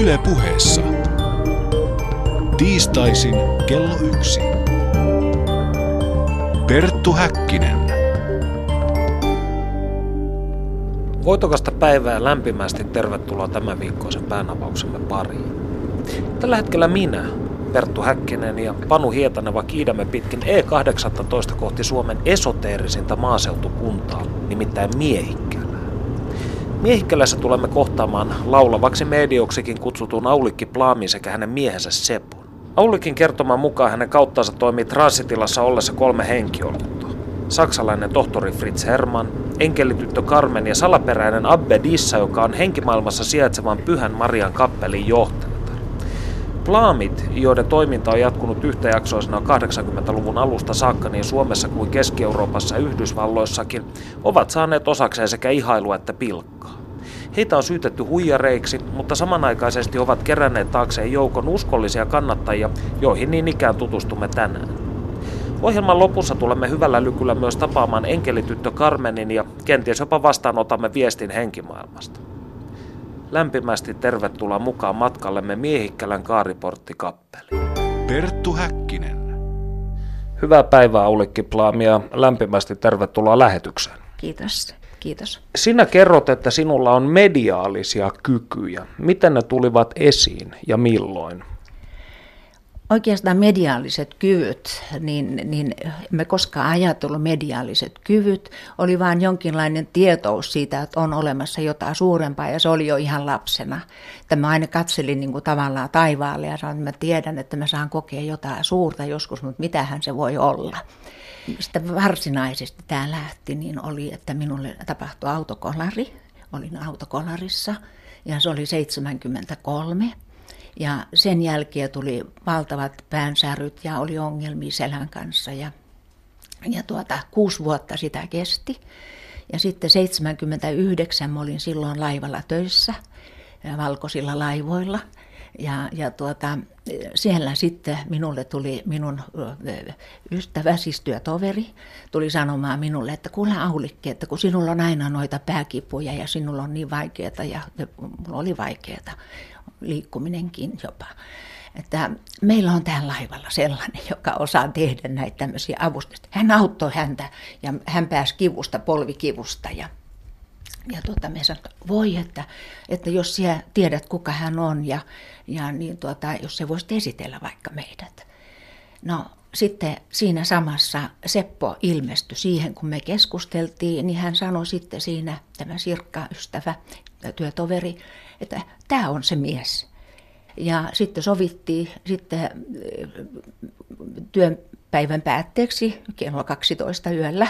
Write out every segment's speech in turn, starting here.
Yle puheessa. Tiistaisin kello yksi. Perttu Häkkinen. Voitokasta päivää lämpimästi tervetuloa tämän viikkoisen päänavauksemme pariin. Tällä hetkellä minä, Perttu Häkkinen ja Panu Hietaneva kiidämme pitkin E18 kohti Suomen esoteerisinta maaseutukuntaa, nimittäin Miehikkälää. Miehikkälässä tulemme kohtaamaan laulavaksi medioksikin kutsutun Aulikki Plaamin sekä hänen miehensä Sepon. Aulikin kertomaan mukaan hänen kauttansa toimii transitilassa ollessa kolme henkiolutta. Saksalainen tohtori Fritz Hermann, enkelityttö Carmen ja salaperäinen Abbe Dissa, joka on henkimaailmassa sijaitsevan Pyhän Marian kappelin johtaja. Plaamit, joiden toiminta on jatkunut yhtäjaksoisena 80-luvun alusta saakka niin Suomessa kuin Keski-Euroopassa ja Yhdysvalloissakin, ovat saaneet osakseen sekä ihailua että pilkkaa. Heitä on syytetty huijareiksi, mutta samanaikaisesti ovat keränneet taakseen joukon uskollisia kannattajia, joihin niin ikään tutustumme tänään. Ohjelman lopussa tulemme hyvällä lykyllä myös tapaamaan enkelityttö Carmenin ja kenties jopa vastaanotamme viestin henkimaailmasta. Lämpimästi tervetuloa mukaan matkallemme Miehikkälän kaariporttikappeliin. Perttu Häkkinen. Hyvää päivää Aulikki Plaam ja lämpimästi tervetuloa lähetykseen. Kiitos. Kiitos. Sinä kerrot, että sinulla on mediaalisia kykyjä. Miten ne tulivat esiin ja milloin? Oikeastaan mediaaliset kyvyt, niin, niin me koskaan ajatellut mediaaliset kyvyt, oli vain jonkinlainen tietous siitä, että on olemassa jotain suurempaa ja se oli jo ihan lapsena. Että mä aina katselin niin kuin tavallaan taivaalle ja sanoin, että mä tiedän, että mä saan kokea jotain suurta joskus, mutta mitähän se voi olla. Sitten varsinaisesti tämä lähti, niin oli, että minulle tapahtui autokolari. Olin autokolarissa ja se oli 73 ja sen jälkeen tuli valtavat päänsäryt ja oli ongelmia selän kanssa ja, ja tuota, kuusi vuotta sitä kesti. Ja sitten 79 mä olin silloin laivalla töissä, valkoisilla laivoilla. Ja, ja tuota, siellä sitten minulle tuli minun ystävä, siis työtoveri, tuli sanomaan minulle, että kuule Aulikki, että kun sinulla on aina noita pääkipuja ja sinulla on niin vaikeaa ja mulla oli vaikeaa, liikkuminenkin jopa. Että meillä on täällä laivalla sellainen, joka osaa tehdä näitä tämmöisiä avustuksia. Hän auttoi häntä ja hän pääsi kivusta, polvikivusta ja ja tuota, me sanoin, että voi, että, että jos sinä tiedät, kuka hän on, ja, ja niin tuota, jos se voisit esitellä vaikka meidät. No sitten siinä samassa Seppo ilmestyi siihen, kun me keskusteltiin, niin hän sanoi sitten siinä, tämä Sirkka, ystävä, työtoveri, että tämä on se mies. Ja sitten sovittiin sitten äh, työpäivän päätteeksi kello 12 yöllä,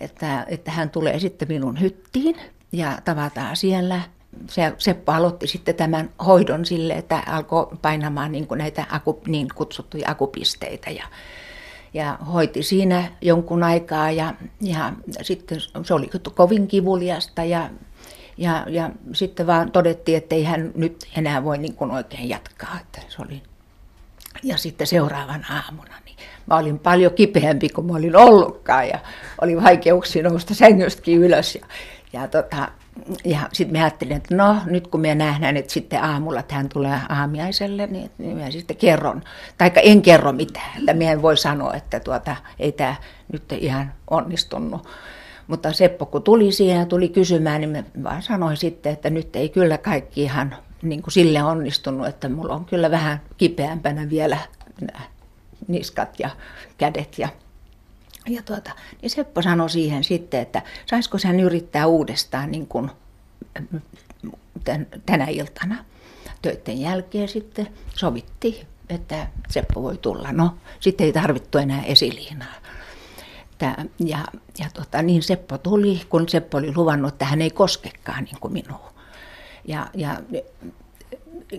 että, että hän tulee sitten minun hyttiin ja tavataan siellä. Se, Seppo aloitti sitten tämän hoidon sille, että alkoi painamaan niin kuin näitä aku, niin kutsuttuja akupisteitä ja, ja hoiti siinä jonkun aikaa ja, ja sitten se oli kovin kivuliasta ja ja, ja sitten vaan todettiin, että ei hän nyt enää voi niin kuin oikein jatkaa. Että se oli. Ja sitten seuraavan aamuna, niin mä olin paljon kipeämpi kuin mä olin ollutkaan ja oli vaikeuksia nousta sängystäkin ylös. Ja, ja, tota, ja sitten mä ajattelin, että no nyt kun me nähdään, että sitten aamulla että hän tulee aamiaiselle, niin, niin mä sitten kerron, tai en kerro mitään, että mä en voi sanoa, että tuota, ei tämä nyt ihan onnistunut. Mutta Seppo kun tuli siihen ja tuli kysymään, niin mä vaan sanoin sitten, että nyt ei kyllä kaikki ihan niin kuin sille onnistunut, että mulla on kyllä vähän kipeämpänä vielä nämä niskat ja kädet ja ja tuota, niin Seppo sanoi siihen sitten, että saisiko hän yrittää uudestaan niin kuin tänä iltana. Töiden jälkeen sitten sovittiin, että Seppo voi tulla. No, sitten ei tarvittu enää esiliinaa. Että, ja ja tota, niin Seppo tuli, kun Seppo oli luvannut, että hän ei koskekaan niin kuin minuun. Ja, ja,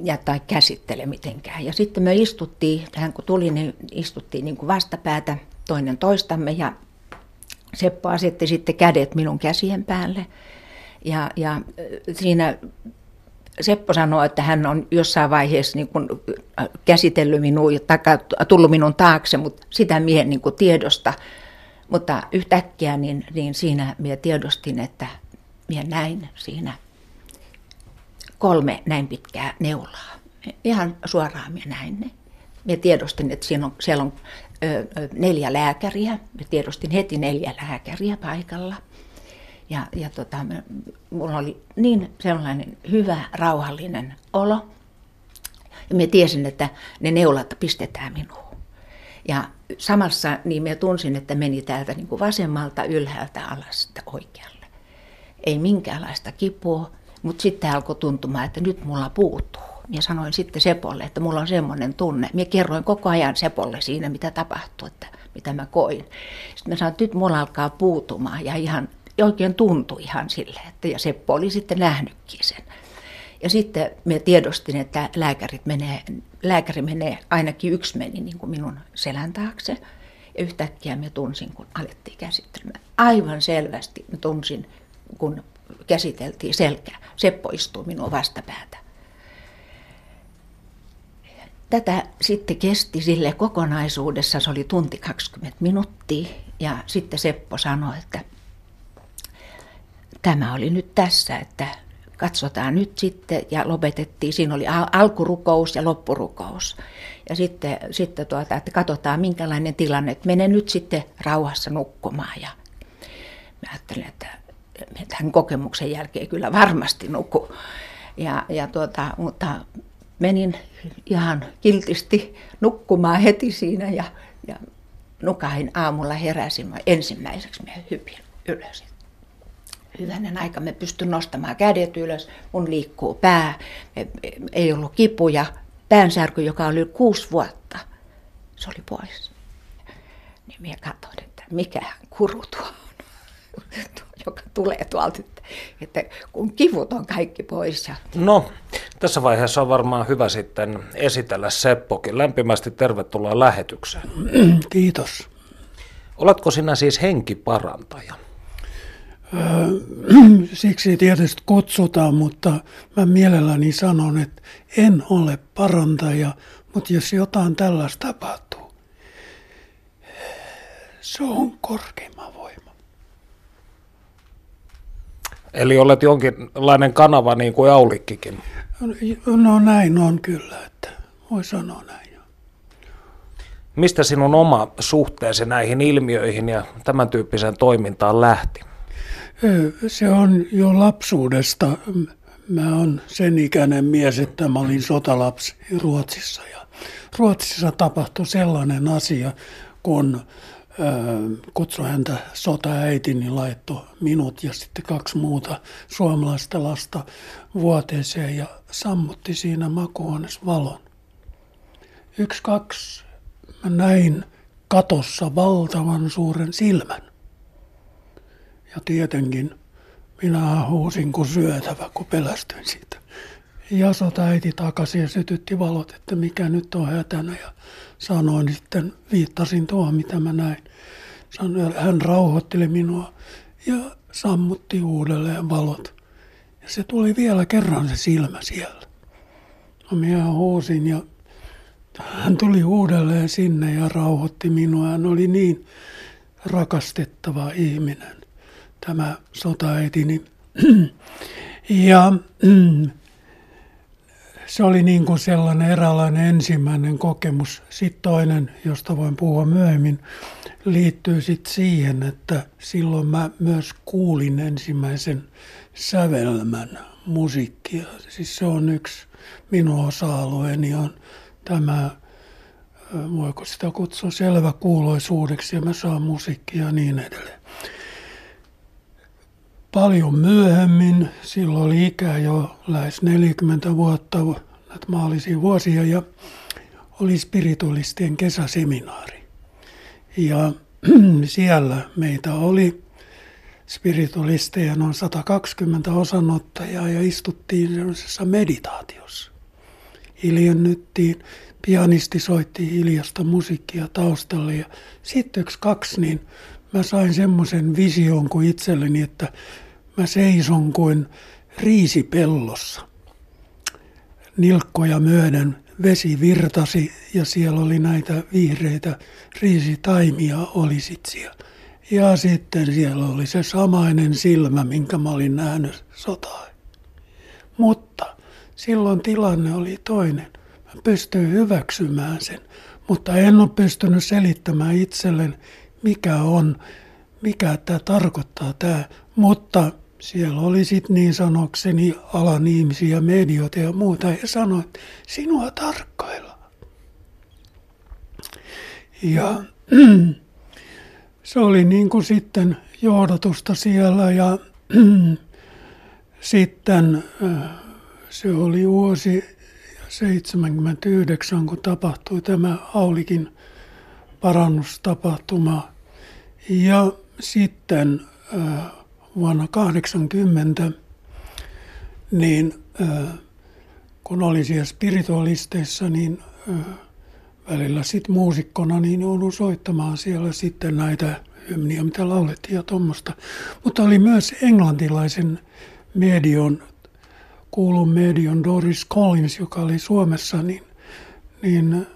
ja tai käsittele mitenkään. Ja sitten me istuttiin, hän kun tuli, niin istuttiin niin kuin vastapäätä toinen toistamme ja Seppo asetti sitten kädet minun käsien päälle. Ja, ja siinä Seppo sanoi, että hän on jossain vaiheessa niin kuin käsitellyt minua, tai tullut minun taakse, mutta sitä miehen niin tiedosta mutta yhtäkkiä niin, niin siinä minä tiedostin, että minä näin siinä kolme näin pitkää neulaa. Ihan suoraan minä näin ne. Minä tiedostin, että siellä on, siellä on ö, neljä lääkäriä. Minä tiedostin heti neljä lääkäriä paikalla. Ja, ja tota, mulla oli niin sellainen hyvä, rauhallinen olo. Ja minä tiesin, että ne neulat pistetään minuun. Ja samassa niin minä tunsin, että meni täältä niin kuin vasemmalta ylhäältä alas oikealle. Ei minkäänlaista kipua, mutta sitten alkoi tuntumaan, että nyt mulla puuttuu. Ja sanoin sitten Sepolle, että mulla on semmoinen tunne. Minä kerroin koko ajan Sepolle siinä, mitä tapahtui, että mitä mä koin. Sitten mä sanoin, että nyt mulla alkaa puutumaan ja ihan oikein tuntui ihan sille, että ja Seppo oli sitten nähnytkin sen. Ja sitten me tiedostin, että lääkärit menee, lääkäri menee, ainakin yksi meni niin kuin minun selän taakse. Ja yhtäkkiä me tunsin, kun alettiin käsittelemään. Aivan selvästi me tunsin, kun käsiteltiin selkää. Seppo istui minun vastapäätä. Tätä sitten kesti sille kokonaisuudessa, se oli tunti 20 minuuttia. Ja sitten Seppo sanoi, että tämä oli nyt tässä, että katsotaan nyt sitten ja lopetettiin. Siinä oli alkurukous ja loppurukous. Ja sitten, sitten tuota, että katsotaan minkälainen tilanne, että mene nyt sitten rauhassa nukkumaan. Ja mä ajattelin, että tämän kokemuksen jälkeen kyllä varmasti nuku. Ja, ja tuota, mutta menin ihan kiltisti nukkumaan heti siinä ja, ja nukahin aamulla heräsin. Ensimmäiseksi mä hypin ylös hyvänen aika, me pystyn nostamaan kädet ylös, mun liikkuu pää, ei ollut kipuja, päänsärky, joka oli kuusi vuotta, se oli pois. Niin minä katsoin, että mikä kuru tuo on, joka tulee tuolta, että kun kivut on kaikki pois. Ja... No, tässä vaiheessa on varmaan hyvä sitten esitellä Seppokin. Lämpimästi tervetuloa lähetykseen. Kiitos. Oletko sinä siis henkiparantaja? siksi tietysti kutsutaan, mutta mä mielelläni sanon, että en ole parantaja, mutta jos jotain tällaista tapahtuu, se on korkeimman voima. Eli olet jonkinlainen kanava niin kuin Aulikkikin? No näin on kyllä, että voi sanoa näin. Mistä sinun oma suhteesi näihin ilmiöihin ja tämän tyyppiseen toimintaan lähti? Se on jo lapsuudesta. Mä oon sen ikäinen mies, että mä olin sotalapsi Ruotsissa. Ja Ruotsissa tapahtui sellainen asia, kun kutsu häntä sotaäiti, niin laittoi minut ja sitten kaksi muuta suomalaista lasta vuoteeseen ja sammutti siinä makuuhuoneessa valon. Yksi, kaksi, mä näin katossa valtavan suuren silmän. Ja tietenkin minä huusin kuin syötävä, kun pelästyin siitä. Ja sota äiti takaisin ja sytytti valot, että mikä nyt on hätänä. Ja sanoin sitten, viittasin tuohon, mitä mä näin. Sanoin, hän rauhoitteli minua ja sammutti uudelleen valot. Ja se tuli vielä kerran se silmä siellä. No minä huusin ja hän tuli uudelleen sinne ja rauhoitti minua. Hän oli niin rakastettava ihminen tämä sotaäitini. Ja mm, se oli niin kuin sellainen eräänlainen ensimmäinen kokemus. Sitten toinen, josta voin puhua myöhemmin, liittyy sitten siihen, että silloin mä myös kuulin ensimmäisen sävelmän musiikkia. Siis se on yksi minun osa-alueeni on tämä, voiko sitä kutsua selvä kuuloisuudeksi ja mä saan musiikkia ja niin edelleen paljon myöhemmin, silloin oli ikää jo lähes 40 vuotta, näitä maallisia vuosia, ja oli spiritualistien kesäseminaari. Ja siellä meitä oli spiritualisteja noin 120 osanottajaa ja istuttiin sellaisessa meditaatiossa. Hiljennyttiin, pianisti soitti hiljasta musiikkia taustalle ja sitten yksi kaksi, niin mä sain semmoisen vision kuin itselleni, että mä seison kuin riisipellossa. Nilkkoja myöden vesi virtasi ja siellä oli näitä vihreitä riisitaimia oli siellä. Ja sitten siellä oli se samainen silmä, minkä mä olin nähnyt sotaa. Mutta silloin tilanne oli toinen. Mä pystyin hyväksymään sen, mutta en ole pystynyt selittämään itselleen, mikä on, mikä tämä tarkoittaa tämä. Mutta siellä oli sitten niin sanokseni alan ihmisiä, medioita ja muuta, ja sanoi, että sinua tarkkaillaan. Ja se oli niin kuin sitten johdatusta siellä ja sitten äh, se oli vuosi 79, kun tapahtui tämä Aulikin parannustapahtuma. Ja sitten äh, vuonna 80, niin äh, kun olin siellä spiritualisteissa, niin välillä sitten muusikkona niin joudun soittamaan siellä sitten näitä hymniä, mitä laulettiin ja tuommoista. Mutta oli myös englantilaisen medion, kuulun medion Doris Collins, joka oli Suomessa, niin, niin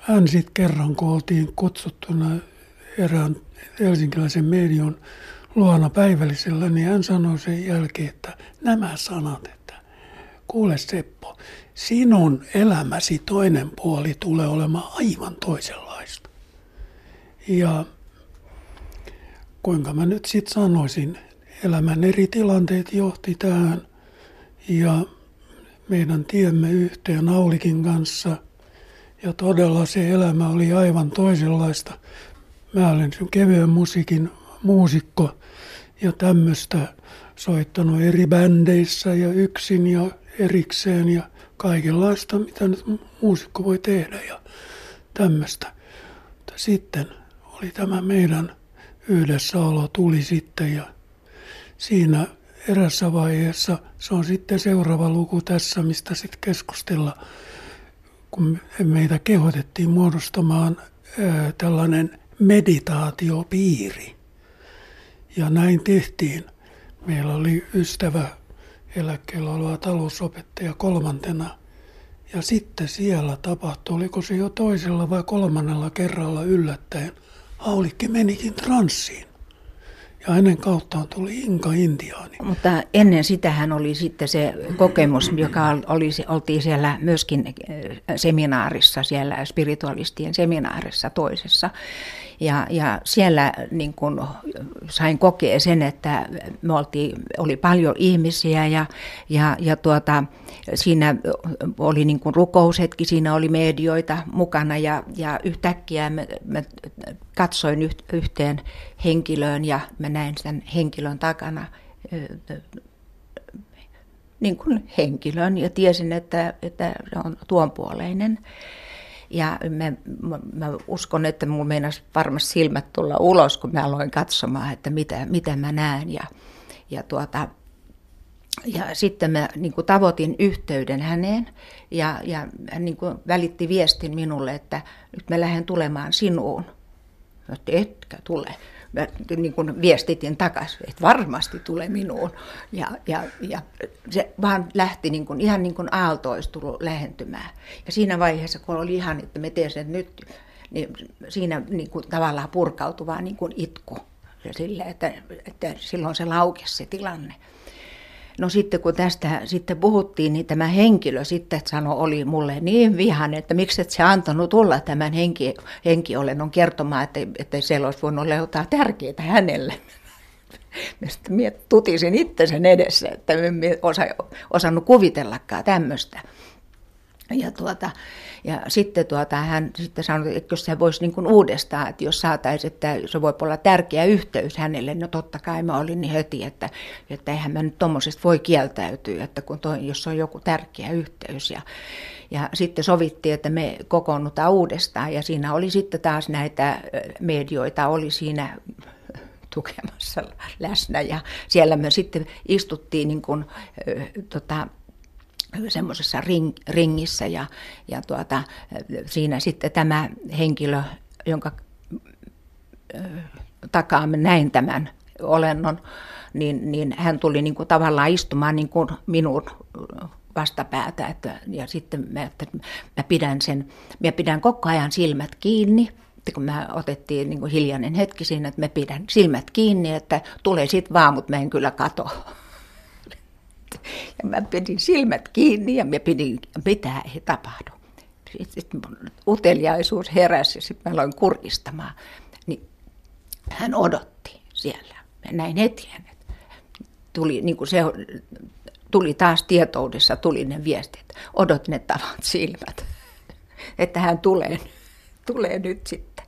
hän sitten kerran, kun oltiin kutsuttuna erään helsinkiläisen medion luona päivällisellä, niin hän sanoi sen jälkeen, että nämä sanat, että kuule Seppo, sinun elämäsi toinen puoli tulee olemaan aivan toisenlaista. Ja kuinka mä nyt sitten sanoisin, elämän eri tilanteet johti tähän ja meidän tiemme yhteen Aulikin kanssa. Ja todella se elämä oli aivan toisenlaista. Mä olen kevyen musiikin muusikko ja tämmöistä soittanut eri bändeissä ja yksin ja erikseen ja kaikenlaista, mitä nyt muusikko voi tehdä ja tämmöistä. Mutta sitten oli tämä meidän yhdessäolo tuli sitten ja siinä erässä vaiheessa, se on sitten seuraava luku tässä, mistä sitten keskustella, kun meitä kehotettiin muodostamaan tällainen meditaatiopiiri. Ja näin tehtiin. Meillä oli ystävä eläkkeellä oleva talousopettaja kolmantena. Ja sitten siellä tapahtui, oliko se jo toisella vai kolmannella kerralla yllättäen, Aulikki menikin transsiin. Ja hänen kauttaan tuli Inka-Intiaani. Mutta ennen sitähän oli sitten se kokemus, joka oli, oltiin siellä myöskin eh, seminaarissa, siellä spiritualistien seminaarissa toisessa. Ja, ja siellä niin kun sain kokea sen, että me oltiin, oli paljon ihmisiä ja, ja, ja tuota, siinä oli niin kun rukoushetki, siinä oli medioita mukana ja, ja yhtäkkiä mä, mä katsoin yhteen henkilöön ja mä näin sen henkilön takana niin kuin henkilön ja tiesin, että, että se on tuonpuoleinen. Ja mä, mä, mä uskon, että mun meinasi varmasti silmät tulla ulos, kun mä aloin katsomaan, että mitä, mitä mä näen. Ja, ja, tuota, ja sitten mä niin kuin tavoitin yhteyden häneen ja, ja hän niin kuin välitti viestin minulle, että nyt mä lähden tulemaan sinuun. Että etkä tule mä niin kuin viestitin takaisin, että varmasti tulee minuun. Ja, ja, ja se vaan lähti niin kuin, ihan niin kuin aaltoistulu lähentymään. Ja siinä vaiheessa, kun oli ihan, että me tiesin, että nyt, niin siinä niin kuin tavallaan purkautuvaa niin kuin itku. Ja sille, että, että silloin se laukesi se tilanne. No sitten kun tästä sitten puhuttiin, niin tämä henkilö sitten sanoi, oli mulle niin vihan, että miksi et se antanut tulla tämän henki, henkiolennon kertomaan, että, että siellä olisi voinut olla jotain tärkeää hänelle. Mä tutisin itse sen edessä, että en osa, osannut kuvitellakaan tämmöistä. Ja, tuota, ja sitten tuota, hän sitten sanoi, että jos se voisi niin uudestaan, että jos saataisiin, että se voi olla tärkeä yhteys hänelle, no totta kai mä olin niin heti, että, että eihän mä nyt tuommoisesta voi kieltäytyä, että kun toi, jos on joku tärkeä yhteys. Ja, ja sitten sovittiin, että me kokoonnutaan uudestaan. Ja siinä oli sitten taas näitä medioita, oli siinä tukemassa läsnä. Ja siellä me sitten istuttiin niin kuin, tota, semmoisessa ring, ringissä ja, ja tuota, siinä sitten tämä henkilö, jonka takaa mä näin tämän olennon, niin, niin hän tuli niin kuin tavallaan istumaan niin kuin minun vastapäätä. Että, ja sitten mä, että mä, pidän sen, mä pidän koko ajan silmät kiinni kun me otettiin niin kuin hiljainen hetki siinä, että me pidän silmät kiinni, että tulee sit vaan, mutta mä en kyllä kato. Ja mä pidin silmät kiinni ja mä pidin, mitä ei tapahdu. Sitten uteliaisuus heräsi ja sitten mä aloin kurkistamaan. Niin hän odotti siellä. Mä näin heti hänet. Tuli, niin kuin se, tuli taas tietoudessa, tuli ne viestit. Odot ne tavat silmät, että hän tulee, tulee nyt sitten.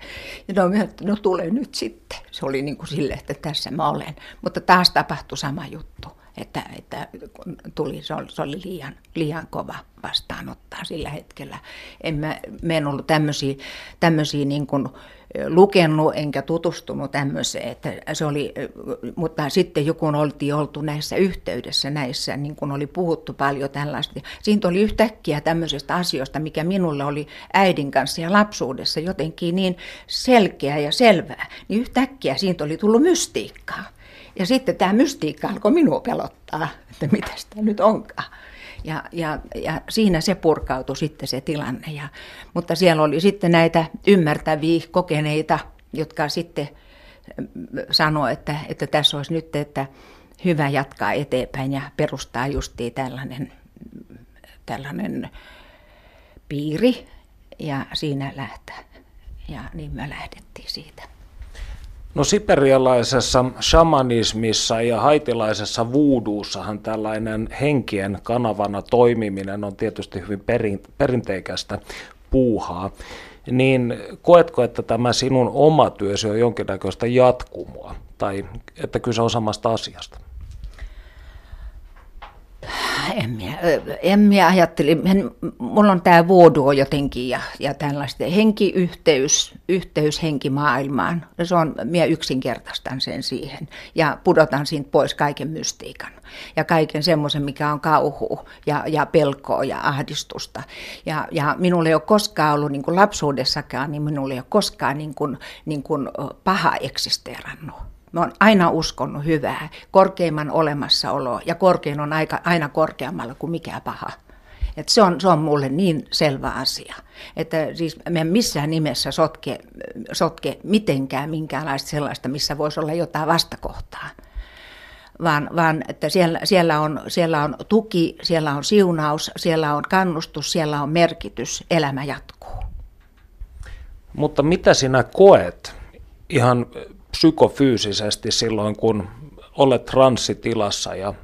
Ja no, no tulee nyt sitten. Se oli niin kuin sille, että tässä mä olen. Mutta taas tapahtui sama juttu että, että tuli, se oli, se oli liian, liian kova vastaanottaa sillä hetkellä. En mä, mä en ollut tämmöisiä, tämmöisiä niin kuin lukenut enkä tutustunut tämmöiseen, että se oli, mutta sitten joku oltiin oltu näissä yhteydessä, näissä, niin kuin oli puhuttu paljon tällaista. Siitä oli yhtäkkiä tämmöisestä asioista, mikä minulle oli äidin kanssa ja lapsuudessa jotenkin niin selkeä ja selvää, niin yhtäkkiä siitä oli tullut mystiikkaa. Ja sitten tämä mystiikka alkoi minua pelottaa, että mitä tämä nyt onkaan. Ja, ja, ja siinä se purkautui sitten se tilanne. Ja, mutta siellä oli sitten näitä ymmärtäviä, kokeneita, jotka sitten mm, sanoi, että, että tässä olisi nyt, että hyvä jatkaa eteenpäin ja perustaa justiin tällainen, tällainen piiri ja siinä lähteä. Ja niin me lähdettiin siitä. No siperialaisessa shamanismissa ja haitilaisessa vuuduussahan tällainen henkien kanavana toimiminen on tietysti hyvin perinteikästä puuhaa. Niin koetko, että tämä sinun oma työsi on jonkinnäköistä jatkumoa tai että kyse on samasta asiasta? En minä, en minä mulla on tämä vuoduo jotenkin ja, ja tällaista henkiyhteys, yhteys henkimaailmaan. Se on, minä yksinkertaistan sen siihen ja pudotan siitä pois kaiken mystiikan ja kaiken semmoisen, mikä on kauhu ja, ja pelkoa ja ahdistusta. Ja, ja minulla ei ole koskaan ollut niin kuin lapsuudessakaan, niin minulla ei ole koskaan niin kuin, niin kuin paha eksisteerannut Mä oon aina uskonut hyvää, korkeimman olemassaoloa ja korkein on aika, aina korkeammalla kuin mikä paha. Et se, on, se on mulle niin selvä asia, että siis me en missään nimessä sotke, sotke mitenkään minkäänlaista sellaista, missä voisi olla jotain vastakohtaa. Vaan, vaan että siellä, siellä, on, siellä on tuki, siellä on siunaus, siellä on kannustus, siellä on merkitys, elämä jatkuu. Mutta mitä sinä koet ihan psykofyysisesti silloin, kun olet transsitilassa ja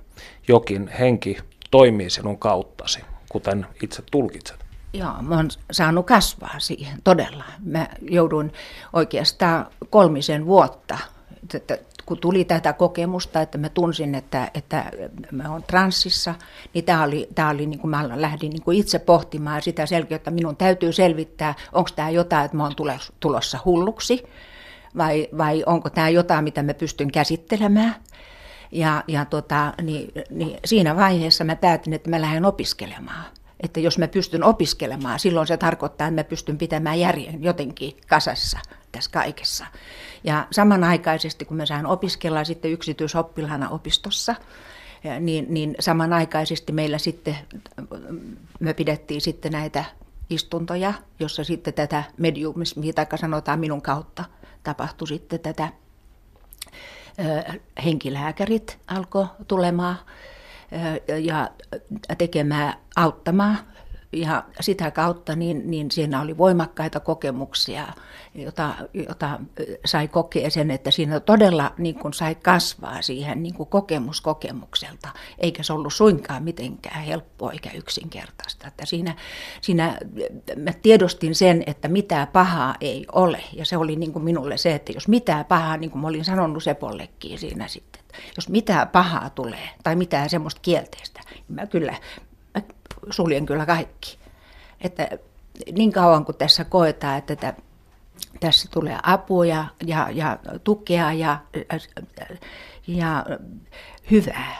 jokin henki toimii sinun kauttasi, kuten itse tulkitset? Joo, mä oon saanut kasvaa siihen, todella. Mä jouduin oikeastaan kolmisen vuotta, kun tuli tätä kokemusta, että mä tunsin, että, että mä oon transsissa, niin tämä oli, tää oli niin kuin mä lähdin niin kuin itse pohtimaan sitä selkeää, että minun täytyy selvittää, onko tämä jotain, että mä oon tulossa hulluksi, vai, vai onko tämä jotain, mitä mä pystyn käsittelemään. Ja, ja tota, niin, niin siinä vaiheessa mä päätin, että mä lähden opiskelemaan. Että jos mä pystyn opiskelemaan, silloin se tarkoittaa, että mä pystyn pitämään järjen jotenkin kasassa tässä kaikessa. Ja samanaikaisesti, kun mä sain opiskella sitten yksityisoppilaana opistossa, niin, niin samanaikaisesti meillä sitten, me pidettiin sitten näitä istuntoja, jossa sitten tätä mediumismia, tai sanotaan minun kautta, tapahtui sitten tätä, henkilääkärit alkoi tulemaan ja tekemään, auttamaan ja sitä kautta niin, niin siinä oli voimakkaita kokemuksia, jota, jota sai kokea sen, että siinä todella niin kuin sai kasvaa siihen niin kuin kokemus kokemukselta, eikä se ollut suinkaan mitenkään helppoa eikä yksinkertaista. Että siinä, siinä mä tiedostin sen, että mitään pahaa ei ole, ja se oli niin kuin minulle se, että jos mitään pahaa, niin kuin mä olin sanonut Sepollekin siinä sitten, jos mitään pahaa tulee tai mitään semmoista kielteistä, niin mä kyllä suljen kyllä kaikki. Että niin kauan kuin tässä koetaan, että tätä, tässä tulee apua ja, ja, ja tukea ja, ja hyvää,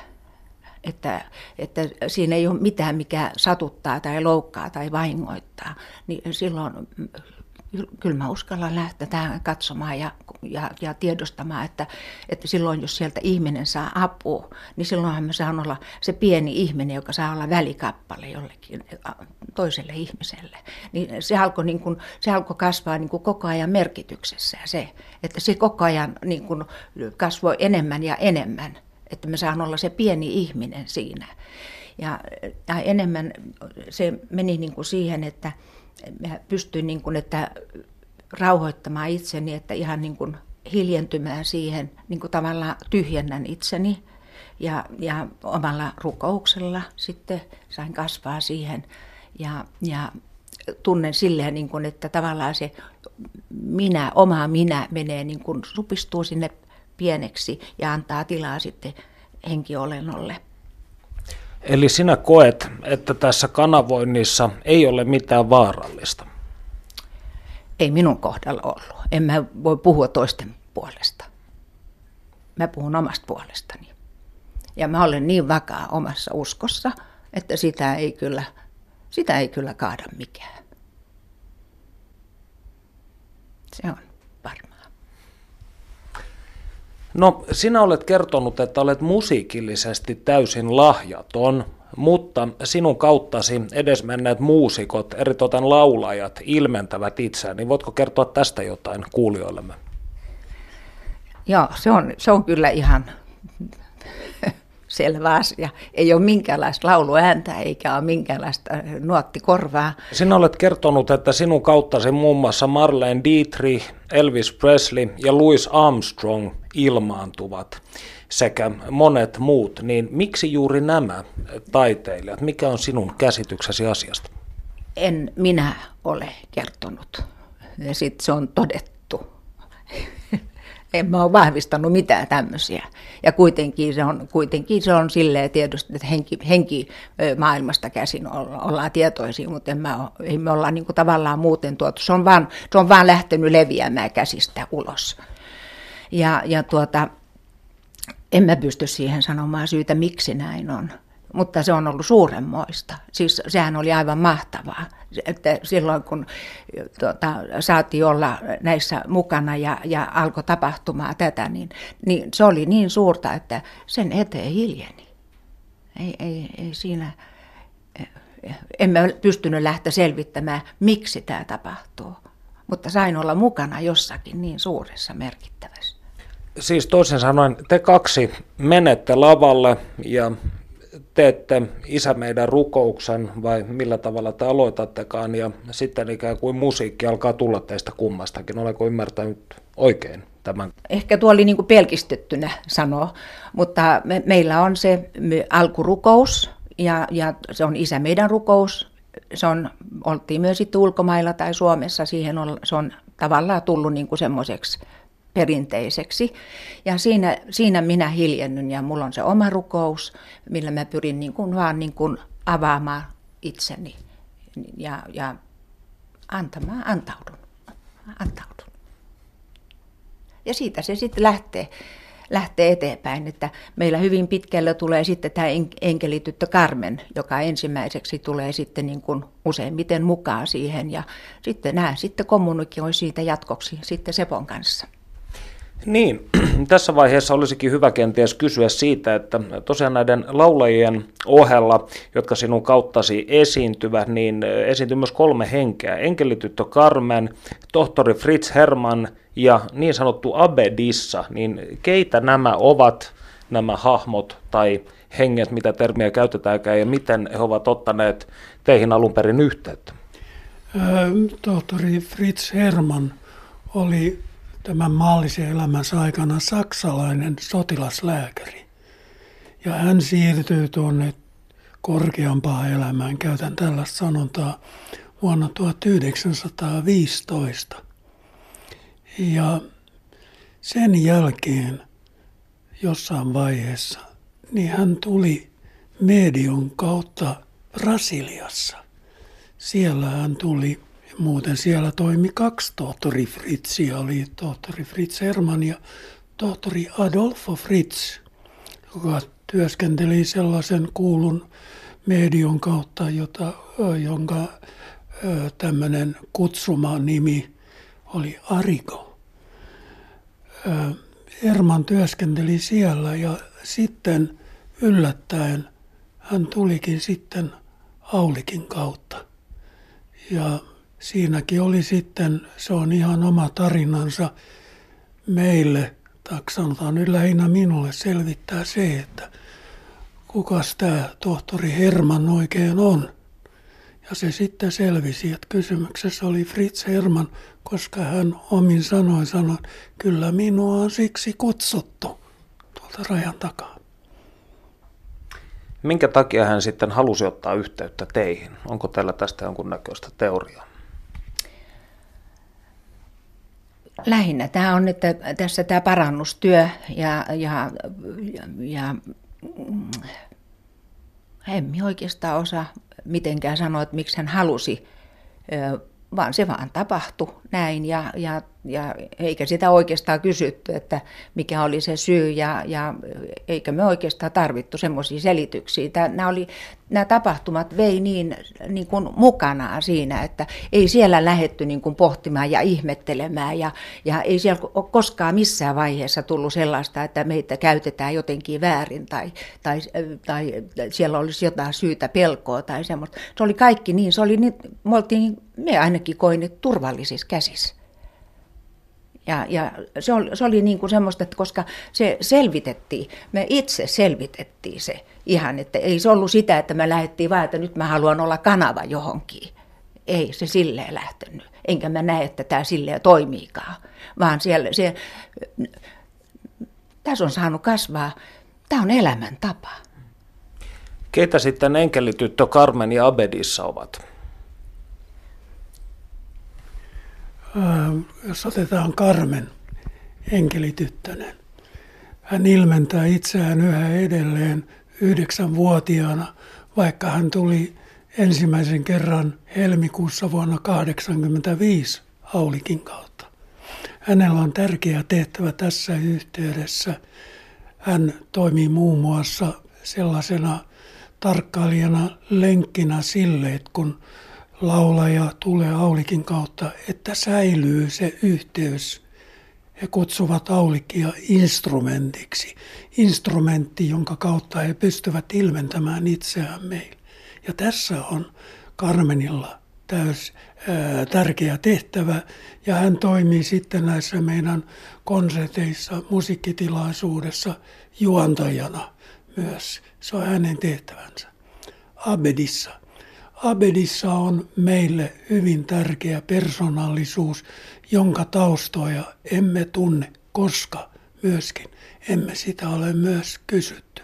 että, että siinä ei ole mitään, mikä satuttaa tai loukkaa tai vahingoittaa, niin silloin kyllä mä uskallan lähteä tähän katsomaan ja, ja, ja tiedostamaan, että, että silloin jos sieltä ihminen saa apua, niin silloinhan mä saan olla se pieni ihminen, joka saa olla välikappale jollekin toiselle ihmiselle. Niin se alkoi, niin kuin, se alkoi kasvaa niin kuin koko ajan merkityksessä se, että se koko ajan niin kuin kasvoi enemmän ja enemmän, että mä saan olla se pieni ihminen siinä. Ja, ja enemmän se meni niin kuin siihen, että mä pystyin niin kuin, että rauhoittamaan itseni, että ihan niin kuin hiljentymään siihen, niin kuin tavallaan tyhjennän itseni. Ja, ja omalla rukouksella sitten sain kasvaa siihen. Ja, ja tunnen silleen, niin kuin, että tavallaan se minä, oma minä menee niin kuin supistuu sinne pieneksi ja antaa tilaa sitten henkiolennolle. Eli sinä koet, että tässä kanavoinnissa ei ole mitään vaarallista? Ei minun kohdalla ollut. En mä voi puhua toisten puolesta. Mä puhun omasta puolestani. Ja mä olen niin vakaa omassa uskossa, että sitä ei kyllä, sitä ei kyllä kaada mikään. Se on No, sinä olet kertonut, että olet musiikillisesti täysin lahjaton, mutta sinun kauttasi edesmenneet muusikot, eritoten laulajat, ilmentävät itseään. Niin voitko kertoa tästä jotain kuulijoillemme? Joo, se on, se on kyllä ihan selvä asia. Ei ole minkäänlaista lauluääntä eikä ole minkäänlaista nuottikorvaa. Sinä olet kertonut, että sinun kauttasi muun muassa Marlene Dietrich, Elvis Presley ja Louis Armstrong ilmaantuvat sekä monet muut, niin miksi juuri nämä taiteilijat? Mikä on sinun käsityksesi asiasta? En minä ole kertonut. Ja sitten se on todettu en mä ole vahvistanut mitään tämmöisiä. Ja kuitenkin se on, kuitenkin se on silleen tietysti, että henki, henki maailmasta käsin ollaan tietoisia, mutta en mä ole, ei me olla niin tavallaan muuten tuotu. Se on, vaan, se on vaan lähtenyt leviämään käsistä ulos. Ja, ja tuota, en mä pysty siihen sanomaan syytä, miksi näin on mutta se on ollut suuremmoista. Siis sehän oli aivan mahtavaa, että silloin kun tuota, saatiin olla näissä mukana ja, ja alkoi tapahtumaan tätä, niin, niin se oli niin suurta, että sen eteen hiljeni. Ei, ei, ei siinä, en mä pystynyt lähteä selvittämään, miksi tämä tapahtuu, mutta sain olla mukana jossakin niin suuressa merkittävässä. Siis toisin sanoen, te kaksi menette lavalle ja teette isä meidän rukouksen vai millä tavalla te aloitattekaan ja sitten ikään kuin musiikki alkaa tulla teistä kummastakin. Olenko ymmärtänyt oikein tämän? Ehkä tuo oli niin kuin pelkistettynä sanoa, mutta me, meillä on se alkurukous ja, ja se on isä meidän rukous. Se on, oltiin myös sitten ulkomailla tai Suomessa, siihen on, se on tavallaan tullut niin kuin semmoiseksi perinteiseksi. Ja siinä, siinä minä hiljennyn ja mulla on se oma rukous, millä mä pyrin niin kuin vaan niin kuin avaamaan itseni ja, ja antamaan, antaudun. antaudun. Ja siitä se sitten lähtee, lähtee eteenpäin, että meillä hyvin pitkällä tulee sitten tämä enkelityttö Carmen, joka ensimmäiseksi tulee sitten niin kuin useimmiten mukaan siihen ja sitten nämä sitten kommunikoi siitä jatkoksi sitten Sepon kanssa. Niin, tässä vaiheessa olisikin hyvä kenties kysyä siitä, että tosiaan näiden laulajien ohella, jotka sinun kauttasi esiintyvät, niin esiintyy myös kolme henkeä. Enkelityttö Carmen, tohtori Fritz Hermann ja niin sanottu Abedissa. Niin keitä nämä ovat, nämä hahmot tai henget, mitä termiä käytetäänkään, ja miten he ovat ottaneet teihin alun perin yhteyttä? Tohtori Fritz Hermann oli tämän maallisen elämänsä aikana saksalainen sotilaslääkäri. Ja hän siirtyi tuonne korkeampaan elämään, käytän tällaista sanontaa, vuonna 1915. Ja sen jälkeen jossain vaiheessa, niin hän tuli medion kautta Brasiliassa. Siellä hän tuli Muuten siellä toimi kaksi tohtori Fritzia, oli tohtori Fritz Hermann ja tohtori Adolfo Fritz, joka työskenteli sellaisen kuulun medion kautta, jota, jonka tämmöinen kutsuma nimi oli Arigo. Herman työskenteli siellä ja sitten yllättäen hän tulikin sitten Aulikin kautta. Ja siinäkin oli sitten, se on ihan oma tarinansa meille, tai sanotaan nyt lähinnä minulle selvittää se, että kukas tämä tohtori Herman oikein on. Ja se sitten selvisi, että kysymyksessä oli Fritz Herman, koska hän omin sanoin sanoi, kyllä minua on siksi kutsuttu tuolta rajan takaa. Minkä takia hän sitten halusi ottaa yhteyttä teihin? Onko teillä tästä jonkunnäköistä teoriaa? Lähinnä tämä on, että tässä tämä parannustyö ja, ja, ja, ja en oikeastaan osaa mitenkään sanoa, että miksi hän halusi, vaan se vaan tapahtui näin ja, ja ja eikä sitä oikeastaan kysytty, että mikä oli se syy ja, ja eikä me oikeastaan tarvittu semmoisia selityksiä. Tämä, nämä, oli, nämä tapahtumat vei niin, niin kuin mukanaan siinä, että ei siellä lähetty niin kuin pohtimaan ja ihmettelemään ja, ja ei siellä ole koskaan missään vaiheessa tullut sellaista, että meitä käytetään jotenkin väärin tai, tai, tai siellä olisi jotain syytä pelkoa tai semmoista. Se oli kaikki niin, se oli niin, me, oltiin, me ainakin koin turvallisissa käsissä. Ja, ja se oli, se oli niin kuin semmoista, että koska se selvitettiin, me itse selvitettiin se ihan, että ei se ollut sitä, että me lähdettiin vaan, että nyt mä haluan olla kanava johonkin. Ei se silleen lähtenyt. Enkä mä näe, että tämä silleen toimiikaan. Vaan siellä, se, tässä on saanut kasvaa, tämä on elämäntapa. Keitä sitten enkelityttö Carmen ja Abedissa ovat? Jos otetaan Carmen, enkelityttönen. Hän ilmentää itseään yhä edelleen yhdeksänvuotiaana, vaikka hän tuli ensimmäisen kerran helmikuussa vuonna 1985 Aulikin kautta. Hänellä on tärkeä tehtävä tässä yhteydessä. Hän toimii muun muassa sellaisena tarkkailijana lenkkinä sille, että kun laulaja tulee Aulikin kautta, että säilyy se yhteys. He kutsuvat Aulikia instrumentiksi. Instrumentti, jonka kautta he pystyvät ilmentämään itseään meille. Ja tässä on Carmenilla täys ää, tärkeä tehtävä ja hän toimii sitten näissä meidän konserteissa, musiikkitilaisuudessa juontajana myös. Se on hänen tehtävänsä. Abedissa – Abedissa on meille hyvin tärkeä persoonallisuus, jonka taustoja emme tunne, koska myöskin emme sitä ole myös kysytty.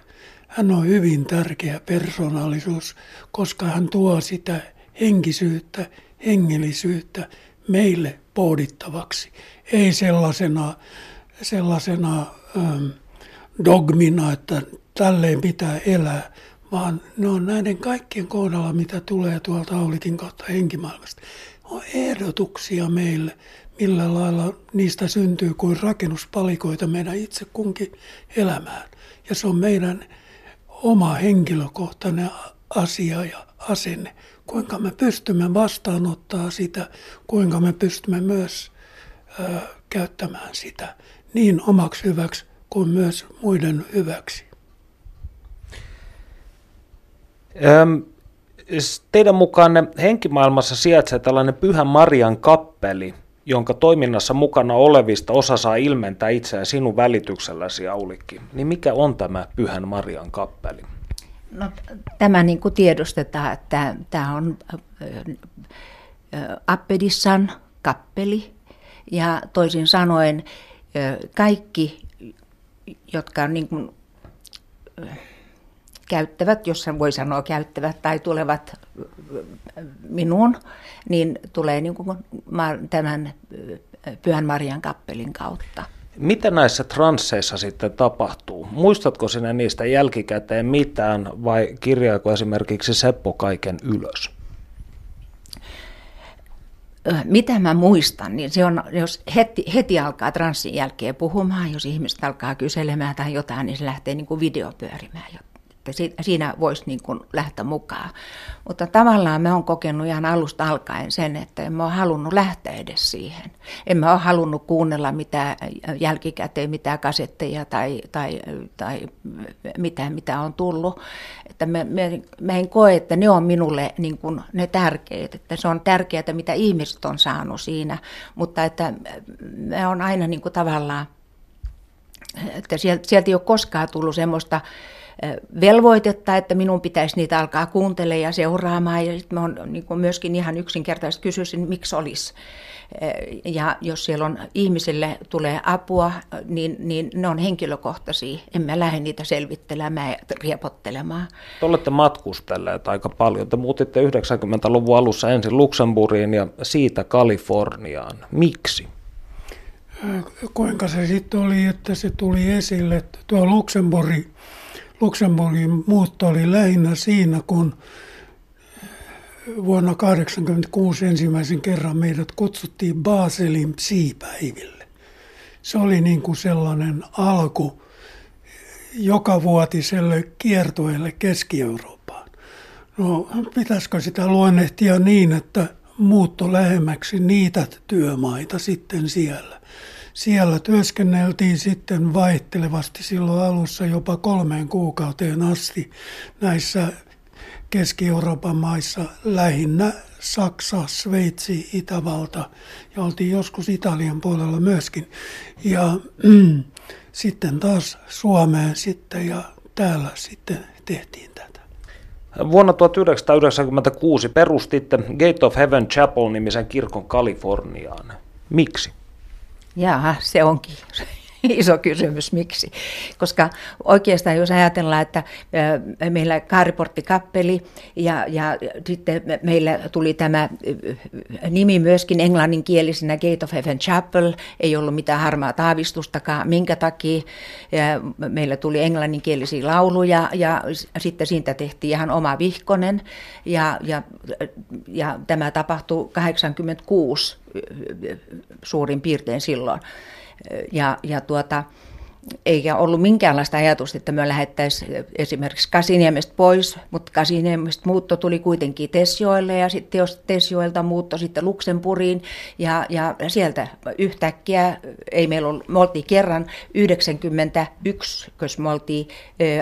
Hän on hyvin tärkeä persoonallisuus, koska hän tuo sitä henkisyyttä, hengellisyyttä meille pohdittavaksi. Ei sellaisena, sellaisena ähm, dogmina, että tälleen pitää elää, vaan ne on näiden kaikkien kohdalla, mitä tulee tuolta Aulikin kautta henkimaailmasta. On ehdotuksia meille, millä lailla niistä syntyy kuin rakennuspalikoita meidän itse kunkin elämään. Ja se on meidän oma henkilökohtainen asia ja asenne, kuinka me pystymme vastaanottaa sitä, kuinka me pystymme myös ö, käyttämään sitä niin omaksi hyväksi kuin myös muiden hyväksi. Teidän mukaan henkimaailmassa sijaitsee tällainen Pyhän Marian kappeli, jonka toiminnassa mukana olevista osa saa ilmentää itseään sinun välitykselläsi, Aulikki. Niin mikä on tämä Pyhän Marian kappeli? No, tämä niin kuin tiedostetaan, että tämä on Appedissan kappeli ja toisin sanoen kaikki, jotka niin kuin, käyttävät, jos sen voi sanoa käyttävät tai tulevat minuun, niin tulee niin kuin tämän Pyhän Marian kappelin kautta. Mitä näissä transseissa sitten tapahtuu? Muistatko sinä niistä jälkikäteen mitään vai kirjaako esimerkiksi Seppo kaiken ylös? Mitä mä muistan, niin se on, jos heti, heti alkaa transsin jälkeen puhumaan, jos ihmiset alkaa kyselemään tai jotain, niin se lähtee niin kuin video pyörimään että siinä voisi niin kuin lähteä mukaan. Mutta tavallaan me on kokenut ihan alusta alkaen sen, että en ole halunnut lähteä edes siihen. En mä ole halunnut kuunnella mitään jälkikäteen, mitään kasetteja tai, tai, tai mitään, mitä on tullut. Että me, me, mä en koe, että ne on minulle niin kuin ne tärkeät. Että se on tärkeää, mitä ihmiset on saanut siinä, mutta että me on aina niin kuin tavallaan että sieltä, sieltä ei ole koskaan tullut semmoista velvoitetta, että minun pitäisi niitä alkaa kuuntelemaan ja seuraamaan. Ja sitten mä niin myöskin ihan yksinkertaisesti kysyisin, miksi olisi. Ja jos siellä on ihmisille tulee apua, niin, niin ne on henkilökohtaisia. En mä lähde niitä selvittelemään ja riepottelemaan. Te olette matkustelleet aika paljon. Te muutitte 90-luvun alussa ensin Luxemburgiin ja siitä Kaliforniaan. Miksi? kuinka se sitten oli, että se tuli esille, että tuo Luxemburgin, Luxemburgin muutto oli lähinnä siinä, kun vuonna 1986 ensimmäisen kerran meidät kutsuttiin Baselin psiipäiville. Se oli niin kuin sellainen alku joka vuotiselle kiertueelle Keski-Eurooppaan. No, pitäisikö sitä luonnehtia niin, että muutto lähemmäksi niitä työmaita sitten siellä siellä työskenneltiin sitten vaihtelevasti silloin alussa jopa kolmeen kuukauteen asti näissä Keski-Euroopan maissa lähinnä Saksa, Sveitsi, Itävalta ja oltiin joskus Italian puolella myöskin. Ja mm, sitten taas Suomeen sitten ja täällä sitten tehtiin tätä. Vuonna 1996 perustitte Gate of Heaven Chapel-nimisen kirkon Kaliforniaan. Miksi? Jaa, se onkin iso kysymys, miksi. Koska oikeastaan jos ajatellaan, että meillä kaariporttikappeli ja, ja sitten meillä tuli tämä nimi myöskin englanninkielisenä Gate of Heaven Chapel, ei ollut mitään harmaa taavistustakaan, minkä takia meillä tuli englanninkielisiä lauluja ja sitten siitä tehtiin ihan oma vihkonen ja, ja, ja tämä tapahtui 86 suurin piirtein silloin. Ja, ja tuota, eikä ollut minkäänlaista ajatusta, että me lähettäisiin esimerkiksi Kasiniemestä pois, mutta Kasiniemestä muutto tuli kuitenkin Tesjoelle ja sitten jos Tesjoelta muutto sitten Luxemburgiin ja, ja sieltä yhtäkkiä, ei meillä ollut, me oltiin kerran 91, kun me oltiin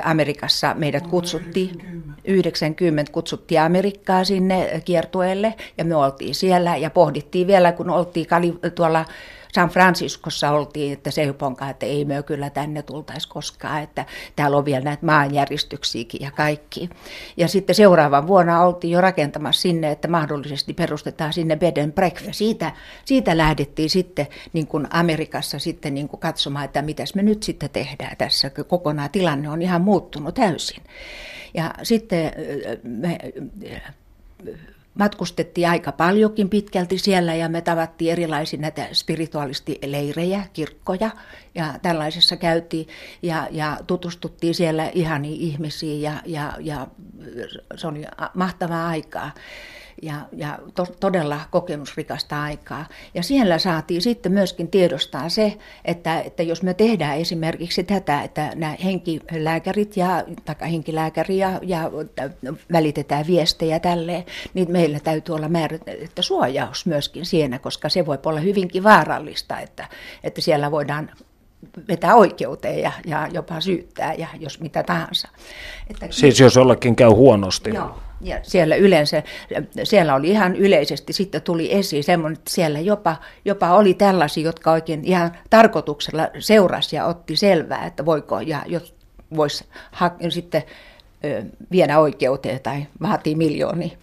Amerikassa, meidät kutsuttiin, 90 kutsuttiin Amerikkaa sinne kiertueelle ja me oltiin siellä ja pohdittiin vielä, kun oltiin tuolla San Franciscossa oltiin, että se ponka, että ei me kyllä tänne tultaisi koskaan, että täällä on vielä näitä maanjäristyksiäkin ja kaikki. Ja sitten seuraavan vuonna oltiin jo rakentamassa sinne, että mahdollisesti perustetaan sinne bed and breakfast. Siitä, siitä lähdettiin sitten niin kuin Amerikassa sitten niin kuin katsomaan, että mitäs me nyt sitten tehdään tässä, kokonaan tilanne on ihan muuttunut täysin. Ja sitten me matkustettiin aika paljonkin pitkälti siellä ja me tavattiin erilaisia näitä spiritualistileirejä, kirkkoja ja tällaisessa käytiin ja, ja tutustuttiin siellä ihaniin ihmisiin ja, ja, ja se oli mahtavaa aikaa ja, ja to, todella kokemusrikasta aikaa. Ja siellä saatiin sitten myöskin tiedostaa se, että, että jos me tehdään esimerkiksi tätä, että nämä henkilääkärit ja, tai henkilääkäri ja, ja välitetään viestejä tälleen, niin meillä täytyy olla että suojaus myöskin siinä, koska se voi olla hyvinkin vaarallista, että, että siellä voidaan vetää oikeuteen ja, ja jopa syyttää ja jos mitä tahansa. Että, siis jos jollekin käy huonosti. Joo, ja siellä yleensä, siellä oli ihan yleisesti, sitten tuli esiin semmoinen, että siellä jopa, jopa oli tällaisia, jotka oikein ihan tarkoituksella seurasi ja otti selvää, että voiko ja jos voisi ha- sitten ö, viedä oikeuteen tai vaatii miljoonia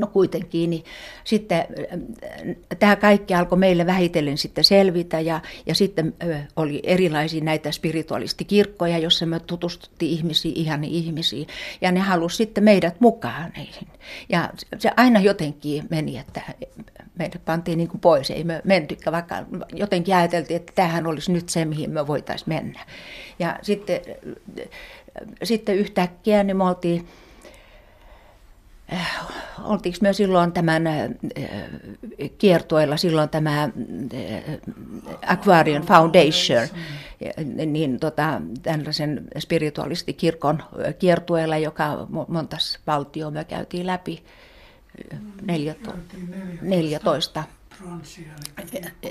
No kuitenkin, niin sitten äh, tämä kaikki alkoi meille vähitellen sitten selvitä ja, ja sitten oli erilaisia näitä spiritualistikirkkoja, joissa me tutustuttiin ihmisiin, ihan ihmisiin ja ne halusivat sitten meidät mukaan niihin. Ja se aina jotenkin meni, että meidät pantiin niin kuin pois, ei me mentykään, vaikka jotenkin ajateltiin, että tähän olisi nyt se, mihin me voitaisiin mennä. Ja sitten, sitten yhtäkkiä niin me oltiin oltiinko me silloin tämän kiertueella silloin tämä Aquarian Foundation, niin tota, tällaisen spiritualistikirkon kiertueella, joka monta valtioa me käytiin läpi, 14.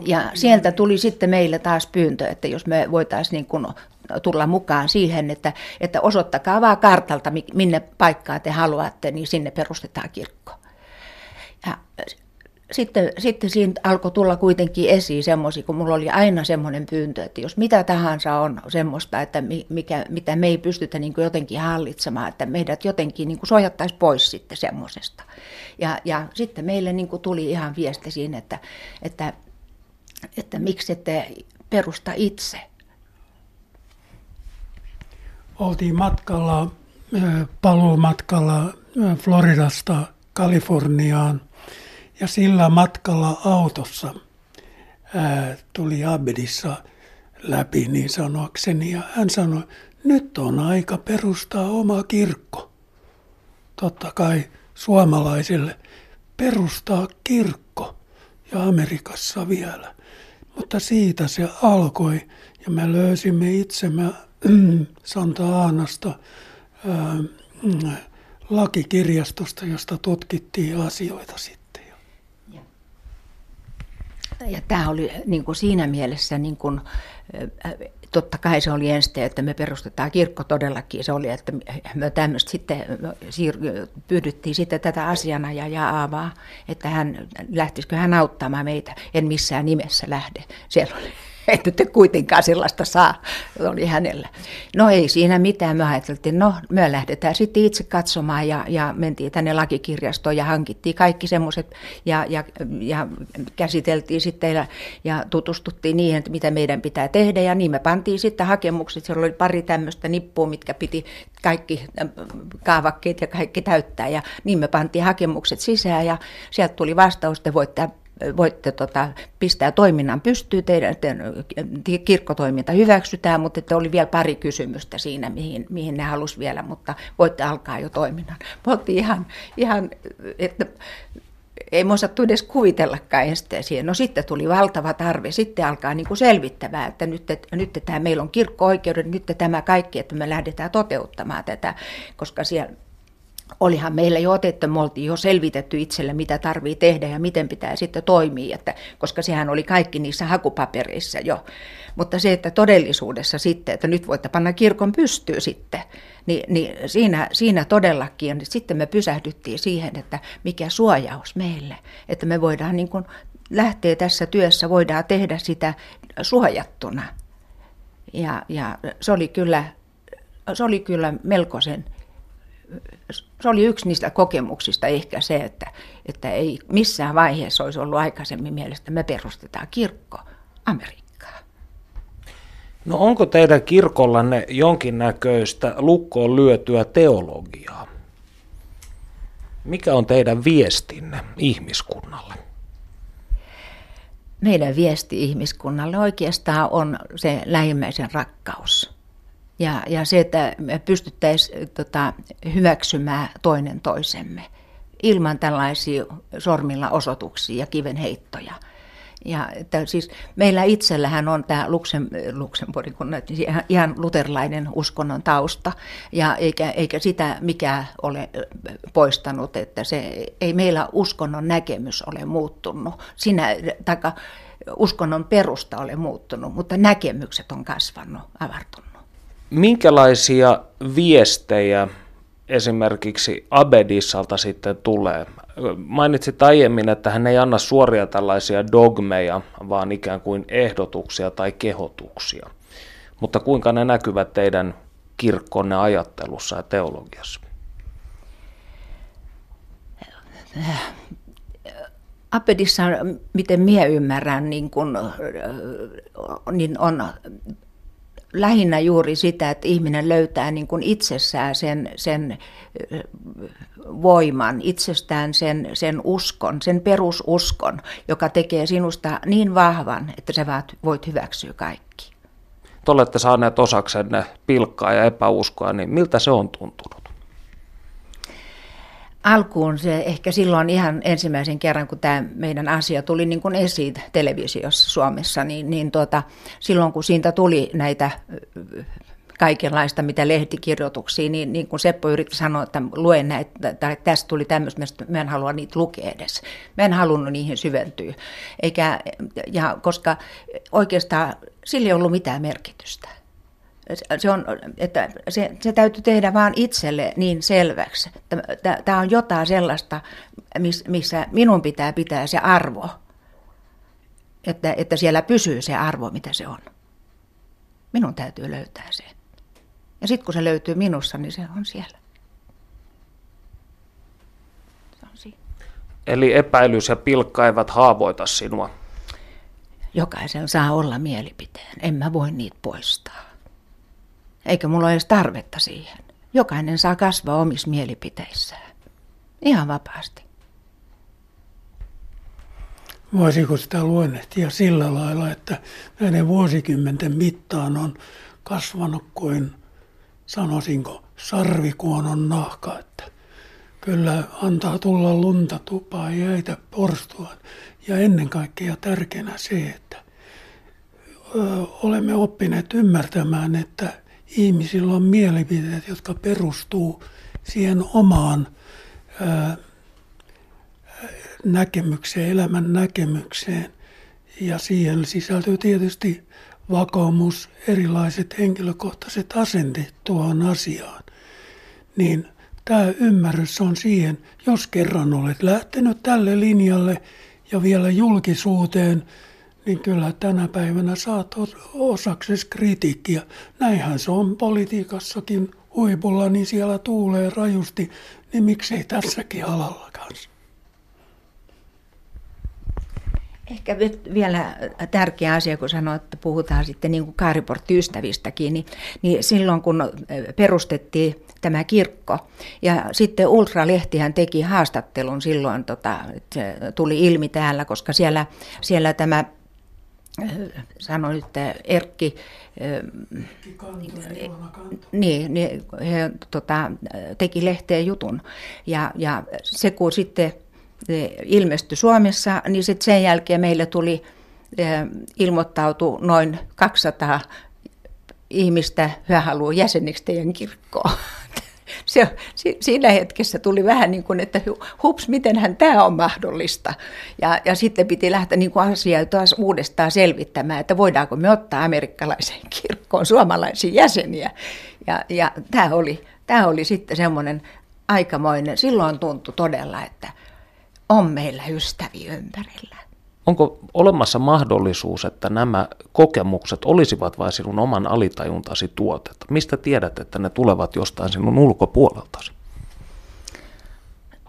Ja sieltä tuli sitten meille taas pyyntö, että jos me voitaisiin niin kuin tulla mukaan siihen, että, että osoittakaa vaan kartalta, minne paikkaa te haluatte, niin sinne perustetaan kirkko. Ja sitten, sitten siinä alkoi tulla kuitenkin esiin semmoisia, kun mulla oli aina semmoinen pyyntö, että jos mitä tahansa on semmoista, että mikä, mitä me ei pystytä niin jotenkin hallitsemaan, että meidät jotenkin niin suojattaisiin pois sitten semmoisesta. Ja, ja sitten meille niin tuli ihan viesti siinä, että, että, että miksi ette perusta itse. Oltiin matkalla, paluumatkalla Floridasta Kaliforniaan – ja sillä matkalla autossa ää, tuli Abedissa läpi niin sanoakseni ja hän sanoi, nyt on aika perustaa oma kirkko. Totta kai suomalaisille perustaa kirkko ja Amerikassa vielä. Mutta siitä se alkoi ja me löysimme itsemme Santa Aanasta ää, lakikirjastosta, josta tutkittiin asioita sitten. Ja tämä oli niin kuin siinä mielessä, niin kuin, totta kai se oli ensin, että me perustetaan kirkko todellakin. Se oli, että me tämmöistä sitten siir- pyydettiin sitten tätä asiana ja Jaavaa, että hän lähtisikö hän auttamaan meitä. En missään nimessä lähde. Siellä oli että te kuitenkaan sellaista saa, oli hänellä. No ei siinä mitään, me ajateltiin, no me lähdetään sitten itse katsomaan ja, ja mentiin tänne lakikirjastoon ja hankittiin kaikki semmoiset ja, ja, ja käsiteltiin sitten ja, ja tutustuttiin niihin, että mitä meidän pitää tehdä. Ja niin me pantiin sitten hakemukset, siellä oli pari tämmöistä nippua, mitkä piti kaikki kaavakkeet ja kaikki täyttää. Ja niin me pantiin hakemukset sisään ja sieltä tuli vastaus, että voitte voitte tota, pistää toiminnan pystyyn, teidän, teidän kirkkotoiminta hyväksytään, mutta että oli vielä pari kysymystä siinä, mihin, mihin ne halusi vielä, mutta voitte alkaa jo toiminnan. Me ihan, ihan että ei me osattu edes kuvitellakaan esteä siihen. No sitten tuli valtava tarve, sitten alkaa niin kuin selvittämään, että nyt, että nyt tämä meillä on kirkko-oikeudet, nyt tämä kaikki, että me lähdetään toteuttamaan tätä, koska siellä olihan meillä jo otettu, me oltiin jo selvitetty itselle, mitä tarvii tehdä ja miten pitää sitten toimia, että, koska sehän oli kaikki niissä hakupapereissa jo. Mutta se, että todellisuudessa sitten, että nyt voitte panna kirkon pystyyn sitten, niin, niin siinä, siinä todellakin, niin sitten me pysähdyttiin siihen, että mikä suojaus meille, että me voidaan niin kuin lähteä tässä työssä, voidaan tehdä sitä suojattuna. Ja, ja se oli kyllä, se oli kyllä melkoisen se oli yksi niistä kokemuksista ehkä se, että, että ei missään vaiheessa olisi ollut aikaisemmin mielestä, me perustetaan kirkko Amerikkaan. No onko teidän kirkollanne jonkinnäköistä lukkoon lyötyä teologiaa? Mikä on teidän viestinne ihmiskunnalle? Meidän viesti ihmiskunnalle oikeastaan on se lähimmäisen rakkaus. Ja, ja se, että me pystyttäisiin tota, hyväksymään toinen toisemme ilman tällaisia sormilla osoituksia ja kivenheittoja. Ja että siis meillä itsellähän on tämä Luxem, Luxemburgin kun ihan luterilainen uskonnon tausta, ja eikä, eikä sitä mikä ole poistanut, että se, ei meillä uskonnon näkemys ole muuttunut. Sinä, taka, uskonnon perusta ole muuttunut, mutta näkemykset on kasvanut, avartunut. Minkälaisia viestejä esimerkiksi Abedissalta sitten tulee? Mainitsit aiemmin, että hän ei anna suoria tällaisia dogmeja, vaan ikään kuin ehdotuksia tai kehotuksia. Mutta kuinka ne näkyvät teidän kirkkonne ajattelussa ja teologiassa? Apedissa, miten minä ymmärrän, niin, kun, niin on lähinnä juuri sitä, että ihminen löytää niin kuin itsessään sen, sen voiman, itsestään sen, sen uskon, sen perususkon, joka tekee sinusta niin vahvan, että sä voit hyväksyä kaikki. Te olette saaneet osaksenne pilkkaa ja epäuskoa, niin miltä se on tuntunut? Alkuun se ehkä silloin ihan ensimmäisen kerran, kun tämä meidän asia tuli niin kuin esiin televisiossa Suomessa, niin, niin tuota, silloin kun siitä tuli näitä kaikenlaista, mitä lehtikirjoituksia, niin, niin kuin Seppo yritti sanoa, että luen näitä, tai tästä tuli tämmöistä, mä en halua niitä lukea edes. Mä en halunnut niihin syventyä. Eikä, ja koska oikeastaan sillä ei ollut mitään merkitystä. Se, on, että se, se täytyy tehdä vain itselle niin selväksi. Tämä on jotain sellaista, missä minun pitää pitää se arvo, että, että siellä pysyy se arvo, mitä se on. Minun täytyy löytää se. Ja sitten kun se löytyy minussa, niin se on siellä. Se on siinä. Eli epäilys ja pilkka eivät haavoita sinua. Jokaisen saa olla mielipiteen. En mä voi niitä poistaa. Eikä mulla ole edes tarvetta siihen. Jokainen saa kasvaa omissa mielipiteissään. Ihan vapaasti. Voisiko sitä luonnehtia sillä lailla, että näiden vuosikymmenten mittaan on kasvanut kuin sanoisinko, sarvikuonon nahka, että kyllä antaa tulla lunta tupaa ja jäitä porstuaan. Ja ennen kaikkea tärkeänä se, että olemme oppineet ymmärtämään, että ihmisillä on mielipiteet, jotka perustuu siihen omaan ö, näkemykseen, elämän näkemykseen. Ja siihen sisältyy tietysti vakaumus, erilaiset henkilökohtaiset asenteet tuohon asiaan, niin tämä ymmärrys on siihen, jos kerran olet lähtenyt tälle linjalle ja vielä julkisuuteen, niin kyllä tänä päivänä saat osaksesi kritiikkiä. Näinhän se on politiikassakin huipulla, niin siellä tuulee rajusti, niin miksei tässäkin alalla kanssa. Ehkä vielä tärkeä asia, kun sanoit, että puhutaan sitten niin kuin kaariporttiystävistäkin, niin, niin silloin kun perustettiin tämä kirkko, ja sitten Ultra-lehtihän teki haastattelun silloin, tota, tuli ilmi täällä, koska siellä, siellä tämä sanoi, että Erkki, niin, niin he tota, teki lehteen jutun. Ja, ja se kun sitten ilmestyi Suomessa, niin sitten sen jälkeen meille tuli ilmoittautu noin 200 ihmistä haluaa jäseniksi teidän kirkkoon. Se, siinä hetkessä tuli vähän niin kuin, että hups, mitenhän tämä on mahdollista. Ja, ja sitten piti lähteä niin kuin asiaa taas uudestaan selvittämään, että voidaanko me ottaa amerikkalaisen kirkkoon suomalaisia jäseniä. Ja, ja tämä, oli, tämä oli sitten semmoinen aikamoinen, silloin tuntui todella, että – on meillä ystäviä ympärillä. Onko olemassa mahdollisuus, että nämä kokemukset olisivat vain sinun oman alitajuntasi tuotetta? Mistä tiedät, että ne tulevat jostain sinun ulkopuoleltasi?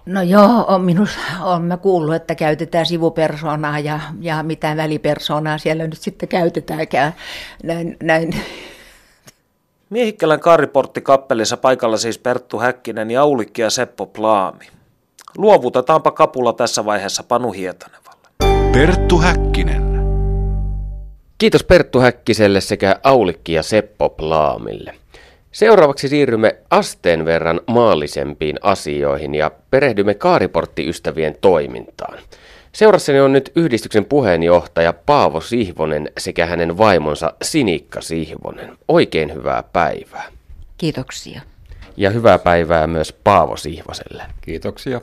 No joo, on, minus, on mä kuullut, että käytetään sivupersonaa ja, ja mitään välipersonaa siellä nyt sitten käytetäänkään. Näin, näin. Miehikkälän kaariporttikappelissa paikalla siis Perttu Häkkinen ja Aulikki ja Seppo Plaami. Luovutetaanpa kapula tässä vaiheessa Panu Hietanevalle. Perttu Häkkinen. Kiitos Perttu Häkkiselle sekä Aulikki ja Seppo Plaamille. Seuraavaksi siirrymme asteen verran maallisempiin asioihin ja perehdymme kaariporttiystävien toimintaan. Seurassani on nyt yhdistyksen puheenjohtaja Paavo Sihvonen sekä hänen vaimonsa Sinikka Sihvonen. Oikein hyvää päivää. Kiitoksia. Ja hyvää päivää myös Paavo Sihvoselle. Kiitoksia.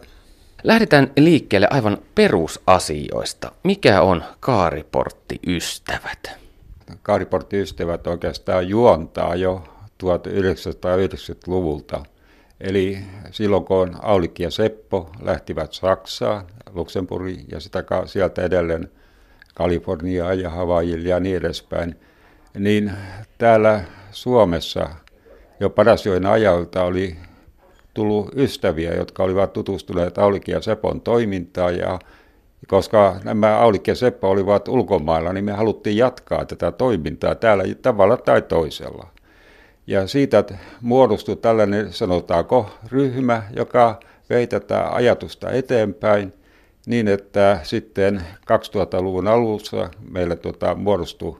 Lähdetään liikkeelle aivan perusasioista. Mikä on kaariporttiystävät? Kaariporttiystävät oikeastaan juontaa jo 1990-luvulta. Eli silloin kun Aulikki ja Seppo lähtivät Saksaan, Luxemburgiin ja sitä sieltä edelleen Kaliforniaan ja Havaijille ja niin edespäin, niin täällä Suomessa jo Padasjoen ajalta oli tullut ystäviä, jotka olivat tutustuneet Aulikki ja Sepon toimintaan ja koska nämä Aulikki ja Seppo olivat ulkomailla, niin me haluttiin jatkaa tätä toimintaa täällä tavalla tai toisella. Ja siitä muodostui tällainen, sanotaanko, ryhmä, joka vei tätä ajatusta eteenpäin niin, että sitten 2000-luvun alussa meille tuota, muodostui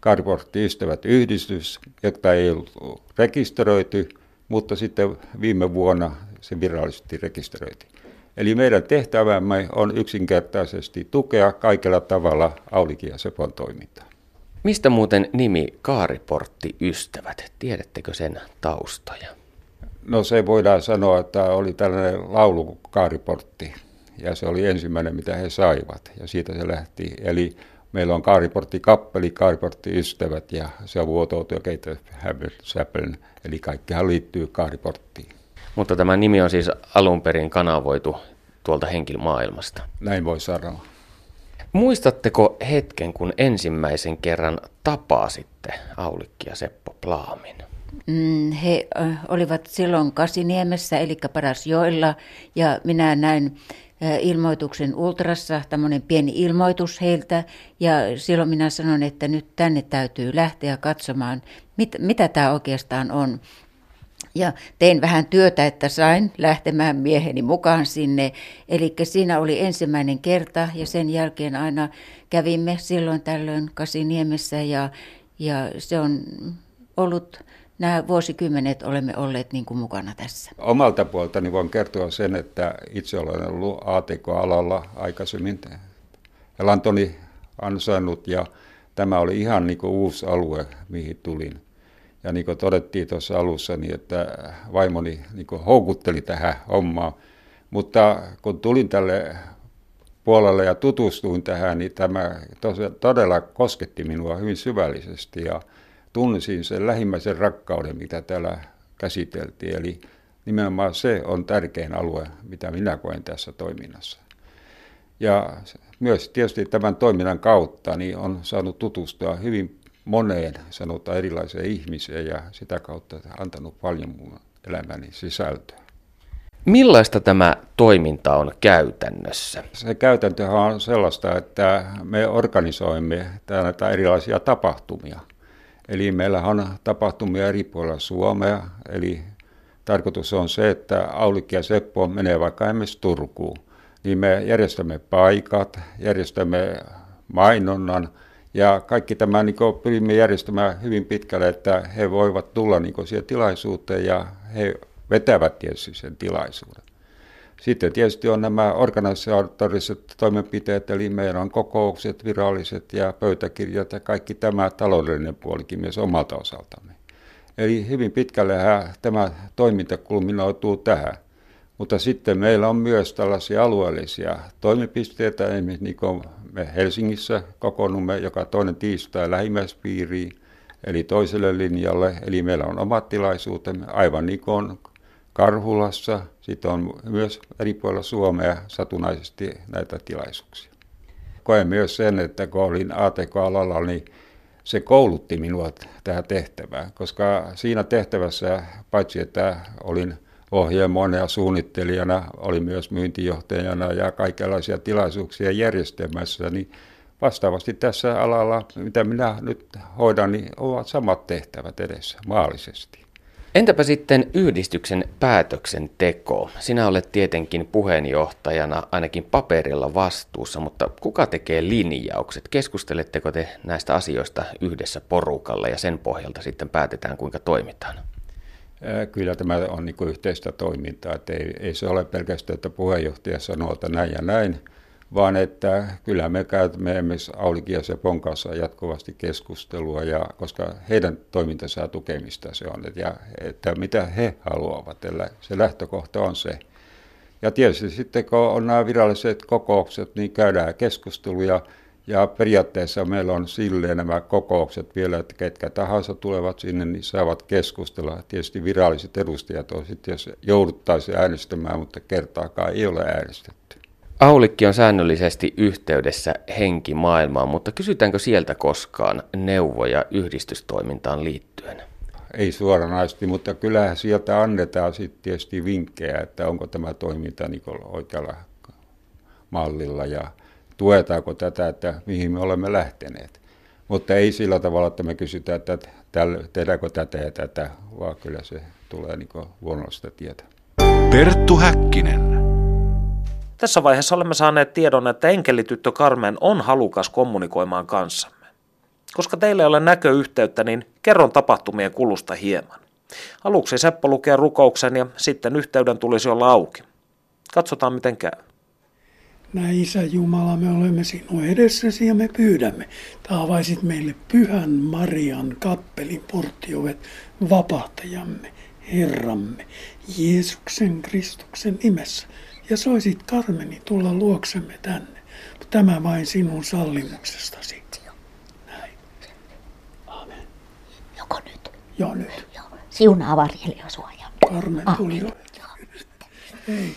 Karportti-ystävät yhdistys, jota ei ollut rekisteröity, mutta sitten viime vuonna se virallisesti rekisteröitiin. Eli meidän tehtävämme on yksinkertaisesti tukea kaikella tavalla Aulikin ja Sepon toimintaa. Mistä muuten nimi Kaariportti Ystävät? Tiedättekö sen taustoja? No se voidaan sanoa, että oli tällainen laulu Kaariportti ja se oli ensimmäinen, mitä he saivat ja siitä se lähti. Eli meillä on Kaariportti kappeli, Kaariportti ystävät ja se on vuotoutu ja keitä Säpeln, eli kaikkihan liittyy Kaariporttiin. Mutta tämä nimi on siis alun perin kanavoitu tuolta henkilmaailmasta. Näin voi sanoa. Muistatteko hetken, kun ensimmäisen kerran tapasitte Aulikki ja Seppo Plaamin? Mm, he äh, olivat silloin Kasiniemessä, eli Parasjoella, ja minä näin ilmoituksen Ultrassa, tämmöinen pieni ilmoitus heiltä, ja silloin minä sanoin, että nyt tänne täytyy lähteä katsomaan, mit, mitä tämä oikeastaan on. Ja tein vähän työtä, että sain lähtemään mieheni mukaan sinne. Eli siinä oli ensimmäinen kerta ja sen jälkeen aina kävimme silloin tällöin Kasiniemessä ja, ja se on ollut nämä vuosikymmenet olemme olleet niin kuin mukana tässä. Omalta puoltani voin kertoa sen, että itse olen ollut ATK-alalla aikaisemmin Lantoni ansainnut ja tämä oli ihan niin kuin uusi alue, mihin tulin. Ja niin kuin todettiin tuossa alussa, niin että vaimoni niin kuin houkutteli tähän hommaan. Mutta kun tulin tälle puolelle ja tutustuin tähän, niin tämä todella kosketti minua hyvin syvällisesti ja tunsin sen lähimmäisen rakkauden, mitä täällä käsiteltiin. Eli nimenomaan se on tärkein alue, mitä minä koen tässä toiminnassa. Ja myös tietysti tämän toiminnan kautta niin on saanut tutustua hyvin moneen, sanotaan erilaiseen ihmiseen ja sitä kautta antanut paljon mun elämäni sisältöä. Millaista tämä toiminta on käytännössä? Se käytäntö on sellaista, että me organisoimme näitä erilaisia tapahtumia. Eli meillä on tapahtumia eri puolilla Suomea, eli tarkoitus on se, että Aulikki ja Seppo menee vaikka esimerkiksi Turkuun, niin me järjestämme paikat, järjestämme mainonnan, ja kaikki tämä niin pyrimme järjestämään hyvin pitkälle, että he voivat tulla niin siihen tilaisuuteen ja he vetävät tietysti sen tilaisuuden. Sitten tietysti on nämä organisatoriset toimenpiteet, eli meidän on kokoukset, viralliset ja pöytäkirjat ja kaikki tämä taloudellinen puolikin myös omalta osaltamme. Eli hyvin pitkälle tämä toiminta kulminoituu tähän. Mutta sitten meillä on myös tällaisia alueellisia toimipisteitä, esimerkiksi niin kuin me Helsingissä kokoonnumme joka toinen tiistai lähimmäispiiriin, eli toiselle linjalle. Eli meillä on omat tilaisuutemme, aivan niin kuin Karhulassa. Sitten on myös eri puolilla Suomea satunnaisesti näitä tilaisuuksia. Koen myös sen, että kun olin ATK-alalla, niin se koulutti minua tähän tehtävään, koska siinä tehtävässä, paitsi että olin ohjelmoina ja suunnittelijana, oli myös myyntijohtajana ja kaikenlaisia tilaisuuksia järjestämässä, niin vastaavasti tässä alalla, mitä minä nyt hoidan, niin ovat samat tehtävät edessä maallisesti. Entäpä sitten yhdistyksen päätöksenteko? Sinä olet tietenkin puheenjohtajana ainakin paperilla vastuussa, mutta kuka tekee linjaukset? Keskusteletteko te näistä asioista yhdessä porukalla ja sen pohjalta sitten päätetään, kuinka toimitaan? Kyllä tämä on niin yhteistä toimintaa, että ei, ei se ole pelkästään, että puheenjohtaja sanoo, että näin ja näin, vaan että kyllä me käytämme esimerkiksi Aulikin ja Sepon kanssa jatkuvasti keskustelua, ja, koska heidän toimintansa tukemista se on, ja, että mitä he haluavat, eli se lähtökohta on se. Ja tietysti sitten kun on nämä viralliset kokoukset, niin käydään keskusteluja, ja periaatteessa meillä on silleen nämä kokoukset vielä, että ketkä tahansa tulevat sinne, niin saavat keskustella. Tietysti viralliset edustajat on sitten, jos jouduttaisiin äänestämään, mutta kertaakaan ei ole äänestetty. Aulikki on säännöllisesti yhteydessä henkimaailmaan, mutta kysytäänkö sieltä koskaan neuvoja yhdistystoimintaan liittyen? Ei suoranaisesti, mutta kyllähän sieltä annetaan sitten tietysti vinkkejä, että onko tämä toiminta niin oikealla mallilla ja tuetaanko tätä, että mihin me olemme lähteneet. Mutta ei sillä tavalla, että me kysytään, että tehdäänkö tätä ja tätä, vaan kyllä se tulee niin luonnollista tietä. Perttu Häkkinen. Tässä vaiheessa olemme saaneet tiedon, että enkelityttö Carmen on halukas kommunikoimaan kanssamme. Koska teillä ei ole näköyhteyttä, niin kerron tapahtumien kulusta hieman. Aluksi Seppo lukee rukouksen ja sitten yhteyden tulisi olla auki. Katsotaan miten käy. Näin Isä Jumala, me olemme sinun edessäsi ja me pyydämme, että avaisit meille Pyhän Marian kappelin porttiovet vapahtajamme, Herramme, Jeesuksen Kristuksen nimessä. Ja soisit Karmeni tulla luoksemme tänne. Tämä vain sinun sallimuksestasi. Näin. Amen. Joko nyt? Jo nyt. Joo. Siunaa varjeli ja suojaa. Karmen tuli jo. Ei.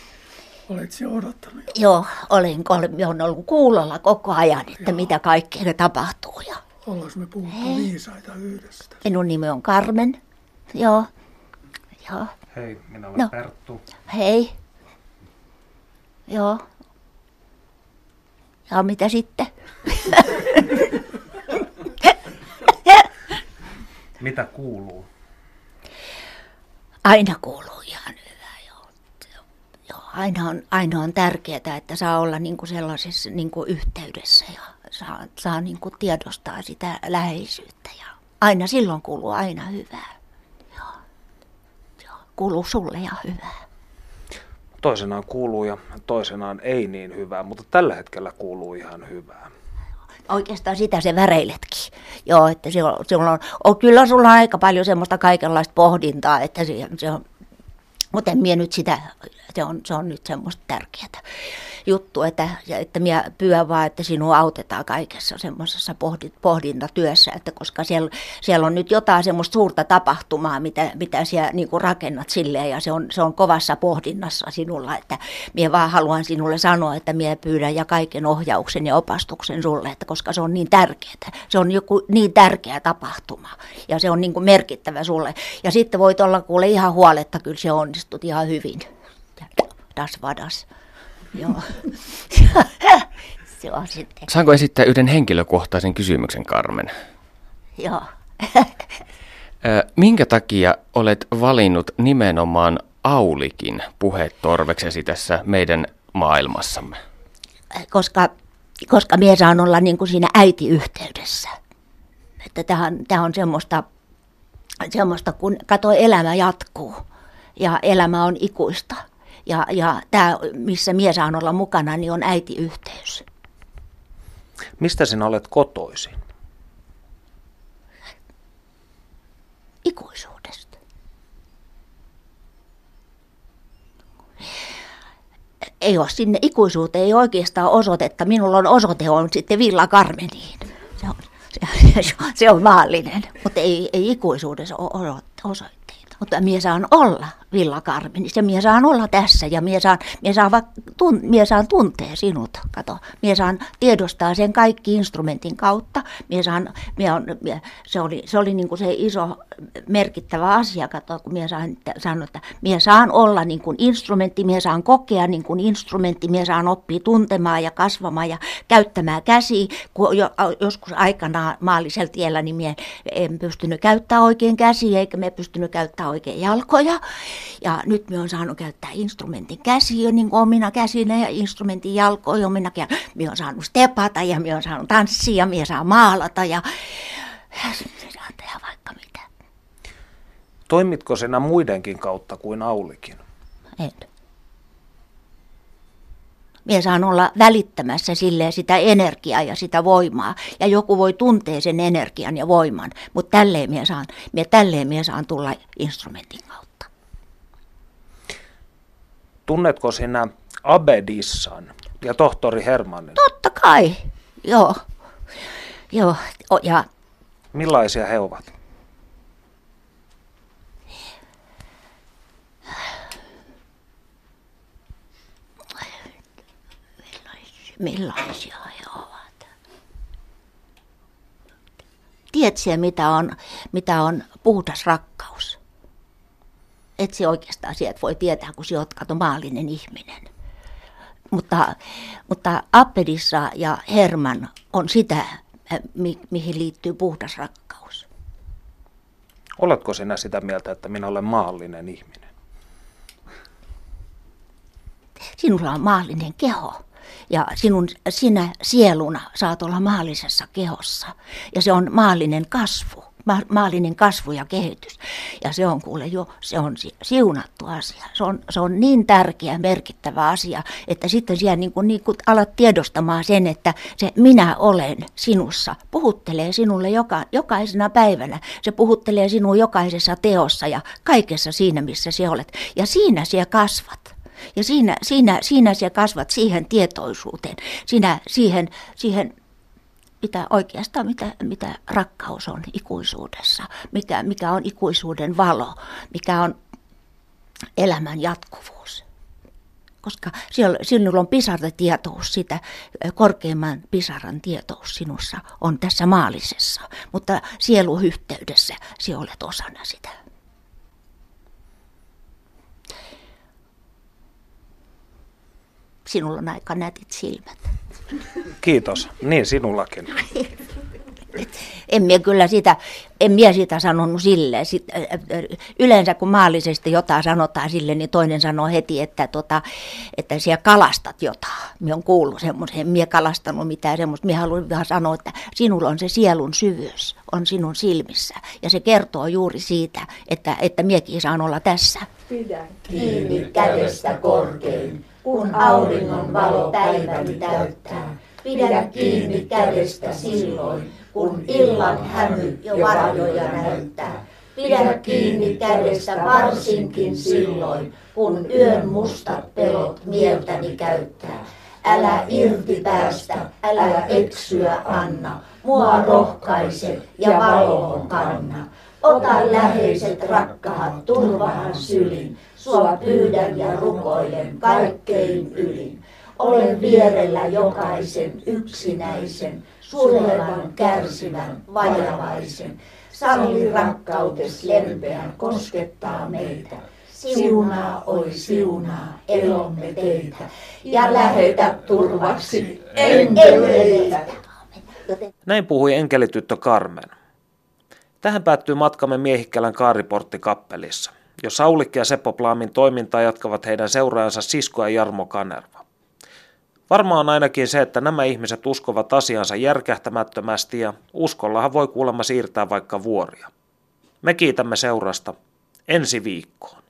Oletko odottanut? Joo, olen, olen ollut kuulolla koko ajan, että Joo. mitä kaikkea tapahtuu. Ja... Ollaanko me puhuttu viisaita yhdessä? Minun nimi on Carmen. Joo. Joo. Hei, minä olen no. Perttu. Hei. Joo. Ja mitä sitten? mitä kuuluu? Aina kuuluu ihan aina on, aina on tärkeää, että saa olla niin kuin sellaisessa niin kuin yhteydessä ja saa, saa niin kuin tiedostaa sitä läheisyyttä. Ja aina silloin kuuluu aina hyvää. Ja, ja kuuluu sulle ja hyvää. Toisenaan kuuluu ja toisenaan ei niin hyvää, mutta tällä hetkellä kuuluu ihan hyvää. Oikeastaan sitä se väreiletkin. Joo, että se on, se on, on, kyllä sulla on aika paljon semmoista kaikenlaista pohdintaa, että se, se on, mutta en mie nyt sitä se on, se on nyt semmoista tärkeää juttu, että, että minä pyydän vaan, että sinua autetaan kaikessa semmoisessa pohdintatyössä, että koska siellä, siellä on nyt jotain semmoista suurta tapahtumaa, mitä, mitä siellä niin kuin rakennat silleen ja se on, se on kovassa pohdinnassa sinulla, että minä vaan haluan sinulle sanoa, että minä pyydän ja kaiken ohjauksen ja opastuksen sulle, että koska se on niin tärkeää, se on joku niin tärkeä tapahtuma ja se on niin kuin merkittävä sulle. Ja sitten voit olla kuule ihan huoletta, kyllä se onnistut ihan hyvin das vadas. Joo. se on sitten. Saanko esittää yhden henkilökohtaisen kysymyksen, Carmen? Joo. Minkä takia olet valinnut nimenomaan Aulikin puhetorveksesi tässä meidän maailmassamme? Koska, koska mies saan olla niin kuin siinä äitiyhteydessä. Että tähän, tämä on semmoista, semmoista, kun kato elämä jatkuu ja elämä on ikuista – ja, ja tämä, missä mies saan olla mukana, niin on äitiyhteys. Mistä sinä olet kotoisin? Ikuisuudesta. Ei ole sinne ikuisuuteen, ei oikeastaan osoitetta. Minulla on osoite on sitten Villa Carmeniin. Se on, se, se on maallinen, mutta ei, ei ikuisuudessa ole osoitteita. Mutta minä saan olla Villa Karmenissa ja minä saan olla tässä ja minä saan, minä saan, tun, minä saan tuntea sinut. Kato, minä saan tiedostaa sen kaikki instrumentin kautta. Minä saan, minä on, minä, se oli, se oli niin kuin se iso merkittävä asia, kato, kun minä saan sanoa, että minä saan olla niin kuin instrumentti, minä saan kokea niin kuin instrumentti, minä saan oppia tuntemaan ja kasvamaan ja käyttämään käsiä. Kun jo, joskus aikanaan maallisella tiellä, niin minä en pystynyt käyttämään oikein käsiä, eikä me pystynyt käyttämään oikein jalkoja. Ja nyt minä olen saanut käyttää instrumentin käsiä niin kuin omina käsinä ja instrumentin jalkoja omina käsinä. Minä olen saanut stepata ja minä olen saanut tanssia ja minä saan maalata ja, ja saan tehdä vaikka mitä. Toimitko sinä muidenkin kautta kuin Aulikin? En. Minä saan olla välittämässä sille sitä energiaa ja sitä voimaa. Ja joku voi tuntea sen energian ja voiman, mutta tälleen minä saan, minä, tälleen minä saan tulla instrumentin kautta. Tunnetko sinä Abedissan ja tohtori Hermannin? Totta kai, joo. joo. Ja... Millaisia he ovat? millaisia he ovat. Tiedätkö, mitä on, mitä on puhdas rakkaus? Et se oikeastaan sieltä voi tietää, kun sinä olet kato maallinen ihminen. Mutta, mutta Appedissa ja Herman on sitä, mi- mihin liittyy puhdas rakkaus. Oletko sinä sitä mieltä, että minä olen maallinen ihminen? Sinulla on maallinen keho ja sinun, sinä sieluna saat olla maallisessa kehossa. Ja se on maallinen kasvu. Maallinen kasvu ja kehitys. Ja se on kuule jo, se on siunattu asia. Se on, se on niin tärkeä, merkittävä asia, että sitten siellä niin kuin, niin kuin alat tiedostamaan sen, että se minä olen sinussa puhuttelee sinulle joka, jokaisena päivänä. Se puhuttelee sinua jokaisessa teossa ja kaikessa siinä, missä sinä olet. Ja siinä sinä kasvat. Ja siinä, siinä, siinä sinä kasvat siihen tietoisuuteen, siinä, siihen, siihen mitä oikeastaan mitä, mitä rakkaus on ikuisuudessa, mikä, mikä on ikuisuuden valo, mikä on elämän jatkuvuus. Koska sinulla on pisaratietous, sitä korkeimman pisaran tietous sinussa on tässä maallisessa, mutta sieluhyhteydessä sinä olet osana sitä. Sinulla on aika nätit silmät. Kiitos. Niin sinullakin. En minä kyllä sitä, en minä sitä sanonut silleen. Yleensä kun maallisesti jotain sanotaan sille, niin toinen sanoo heti, että, tota, että siellä kalastat jotain. Minä olen kuullut semmoisen, en minä kalastanut mitään semmoista. Minä haluan vähän sanoa, että sinulla on se sielun syvyys, on sinun silmissä. Ja se kertoo juuri siitä, että, että minäkin saan olla tässä. Pidä kiinni kädestä korkein kun auringon valo päiväni täyttää. Pidä kiinni kädestä silloin, kun illan hämy jo varjoja näyttää. Pidä kiinni kädestä varsinkin silloin, kun yön mustat pelot mieltäni käyttää. Älä irti päästä, älä eksyä anna, mua rohkaise ja valoon kanna. Ota läheiset rakkaat turvahan sylin, sua pyydän ja rukoilen kaikkein ylin. Olen vierellä jokaisen yksinäisen, surevan, kärsivän, vajavaisen. Salli rakkautes lempeän koskettaa meitä. Siunaa, oi siunaa, elomme teitä. Ja lähetä turvaksi enkeleitä. Näin puhui enkelityttö Carmen. Tähän päättyy matkamme Miehikkälän kaariporttikappelissa, jossa Aulikki ja Seppo Plaamin toimintaa jatkavat heidän seuraajansa Sisko ja Jarmo Kanerva. Varmaan ainakin se, että nämä ihmiset uskovat asiansa järkähtämättömästi ja uskollahan voi kuulemma siirtää vaikka vuoria. Me kiitämme seurasta ensi viikkoon.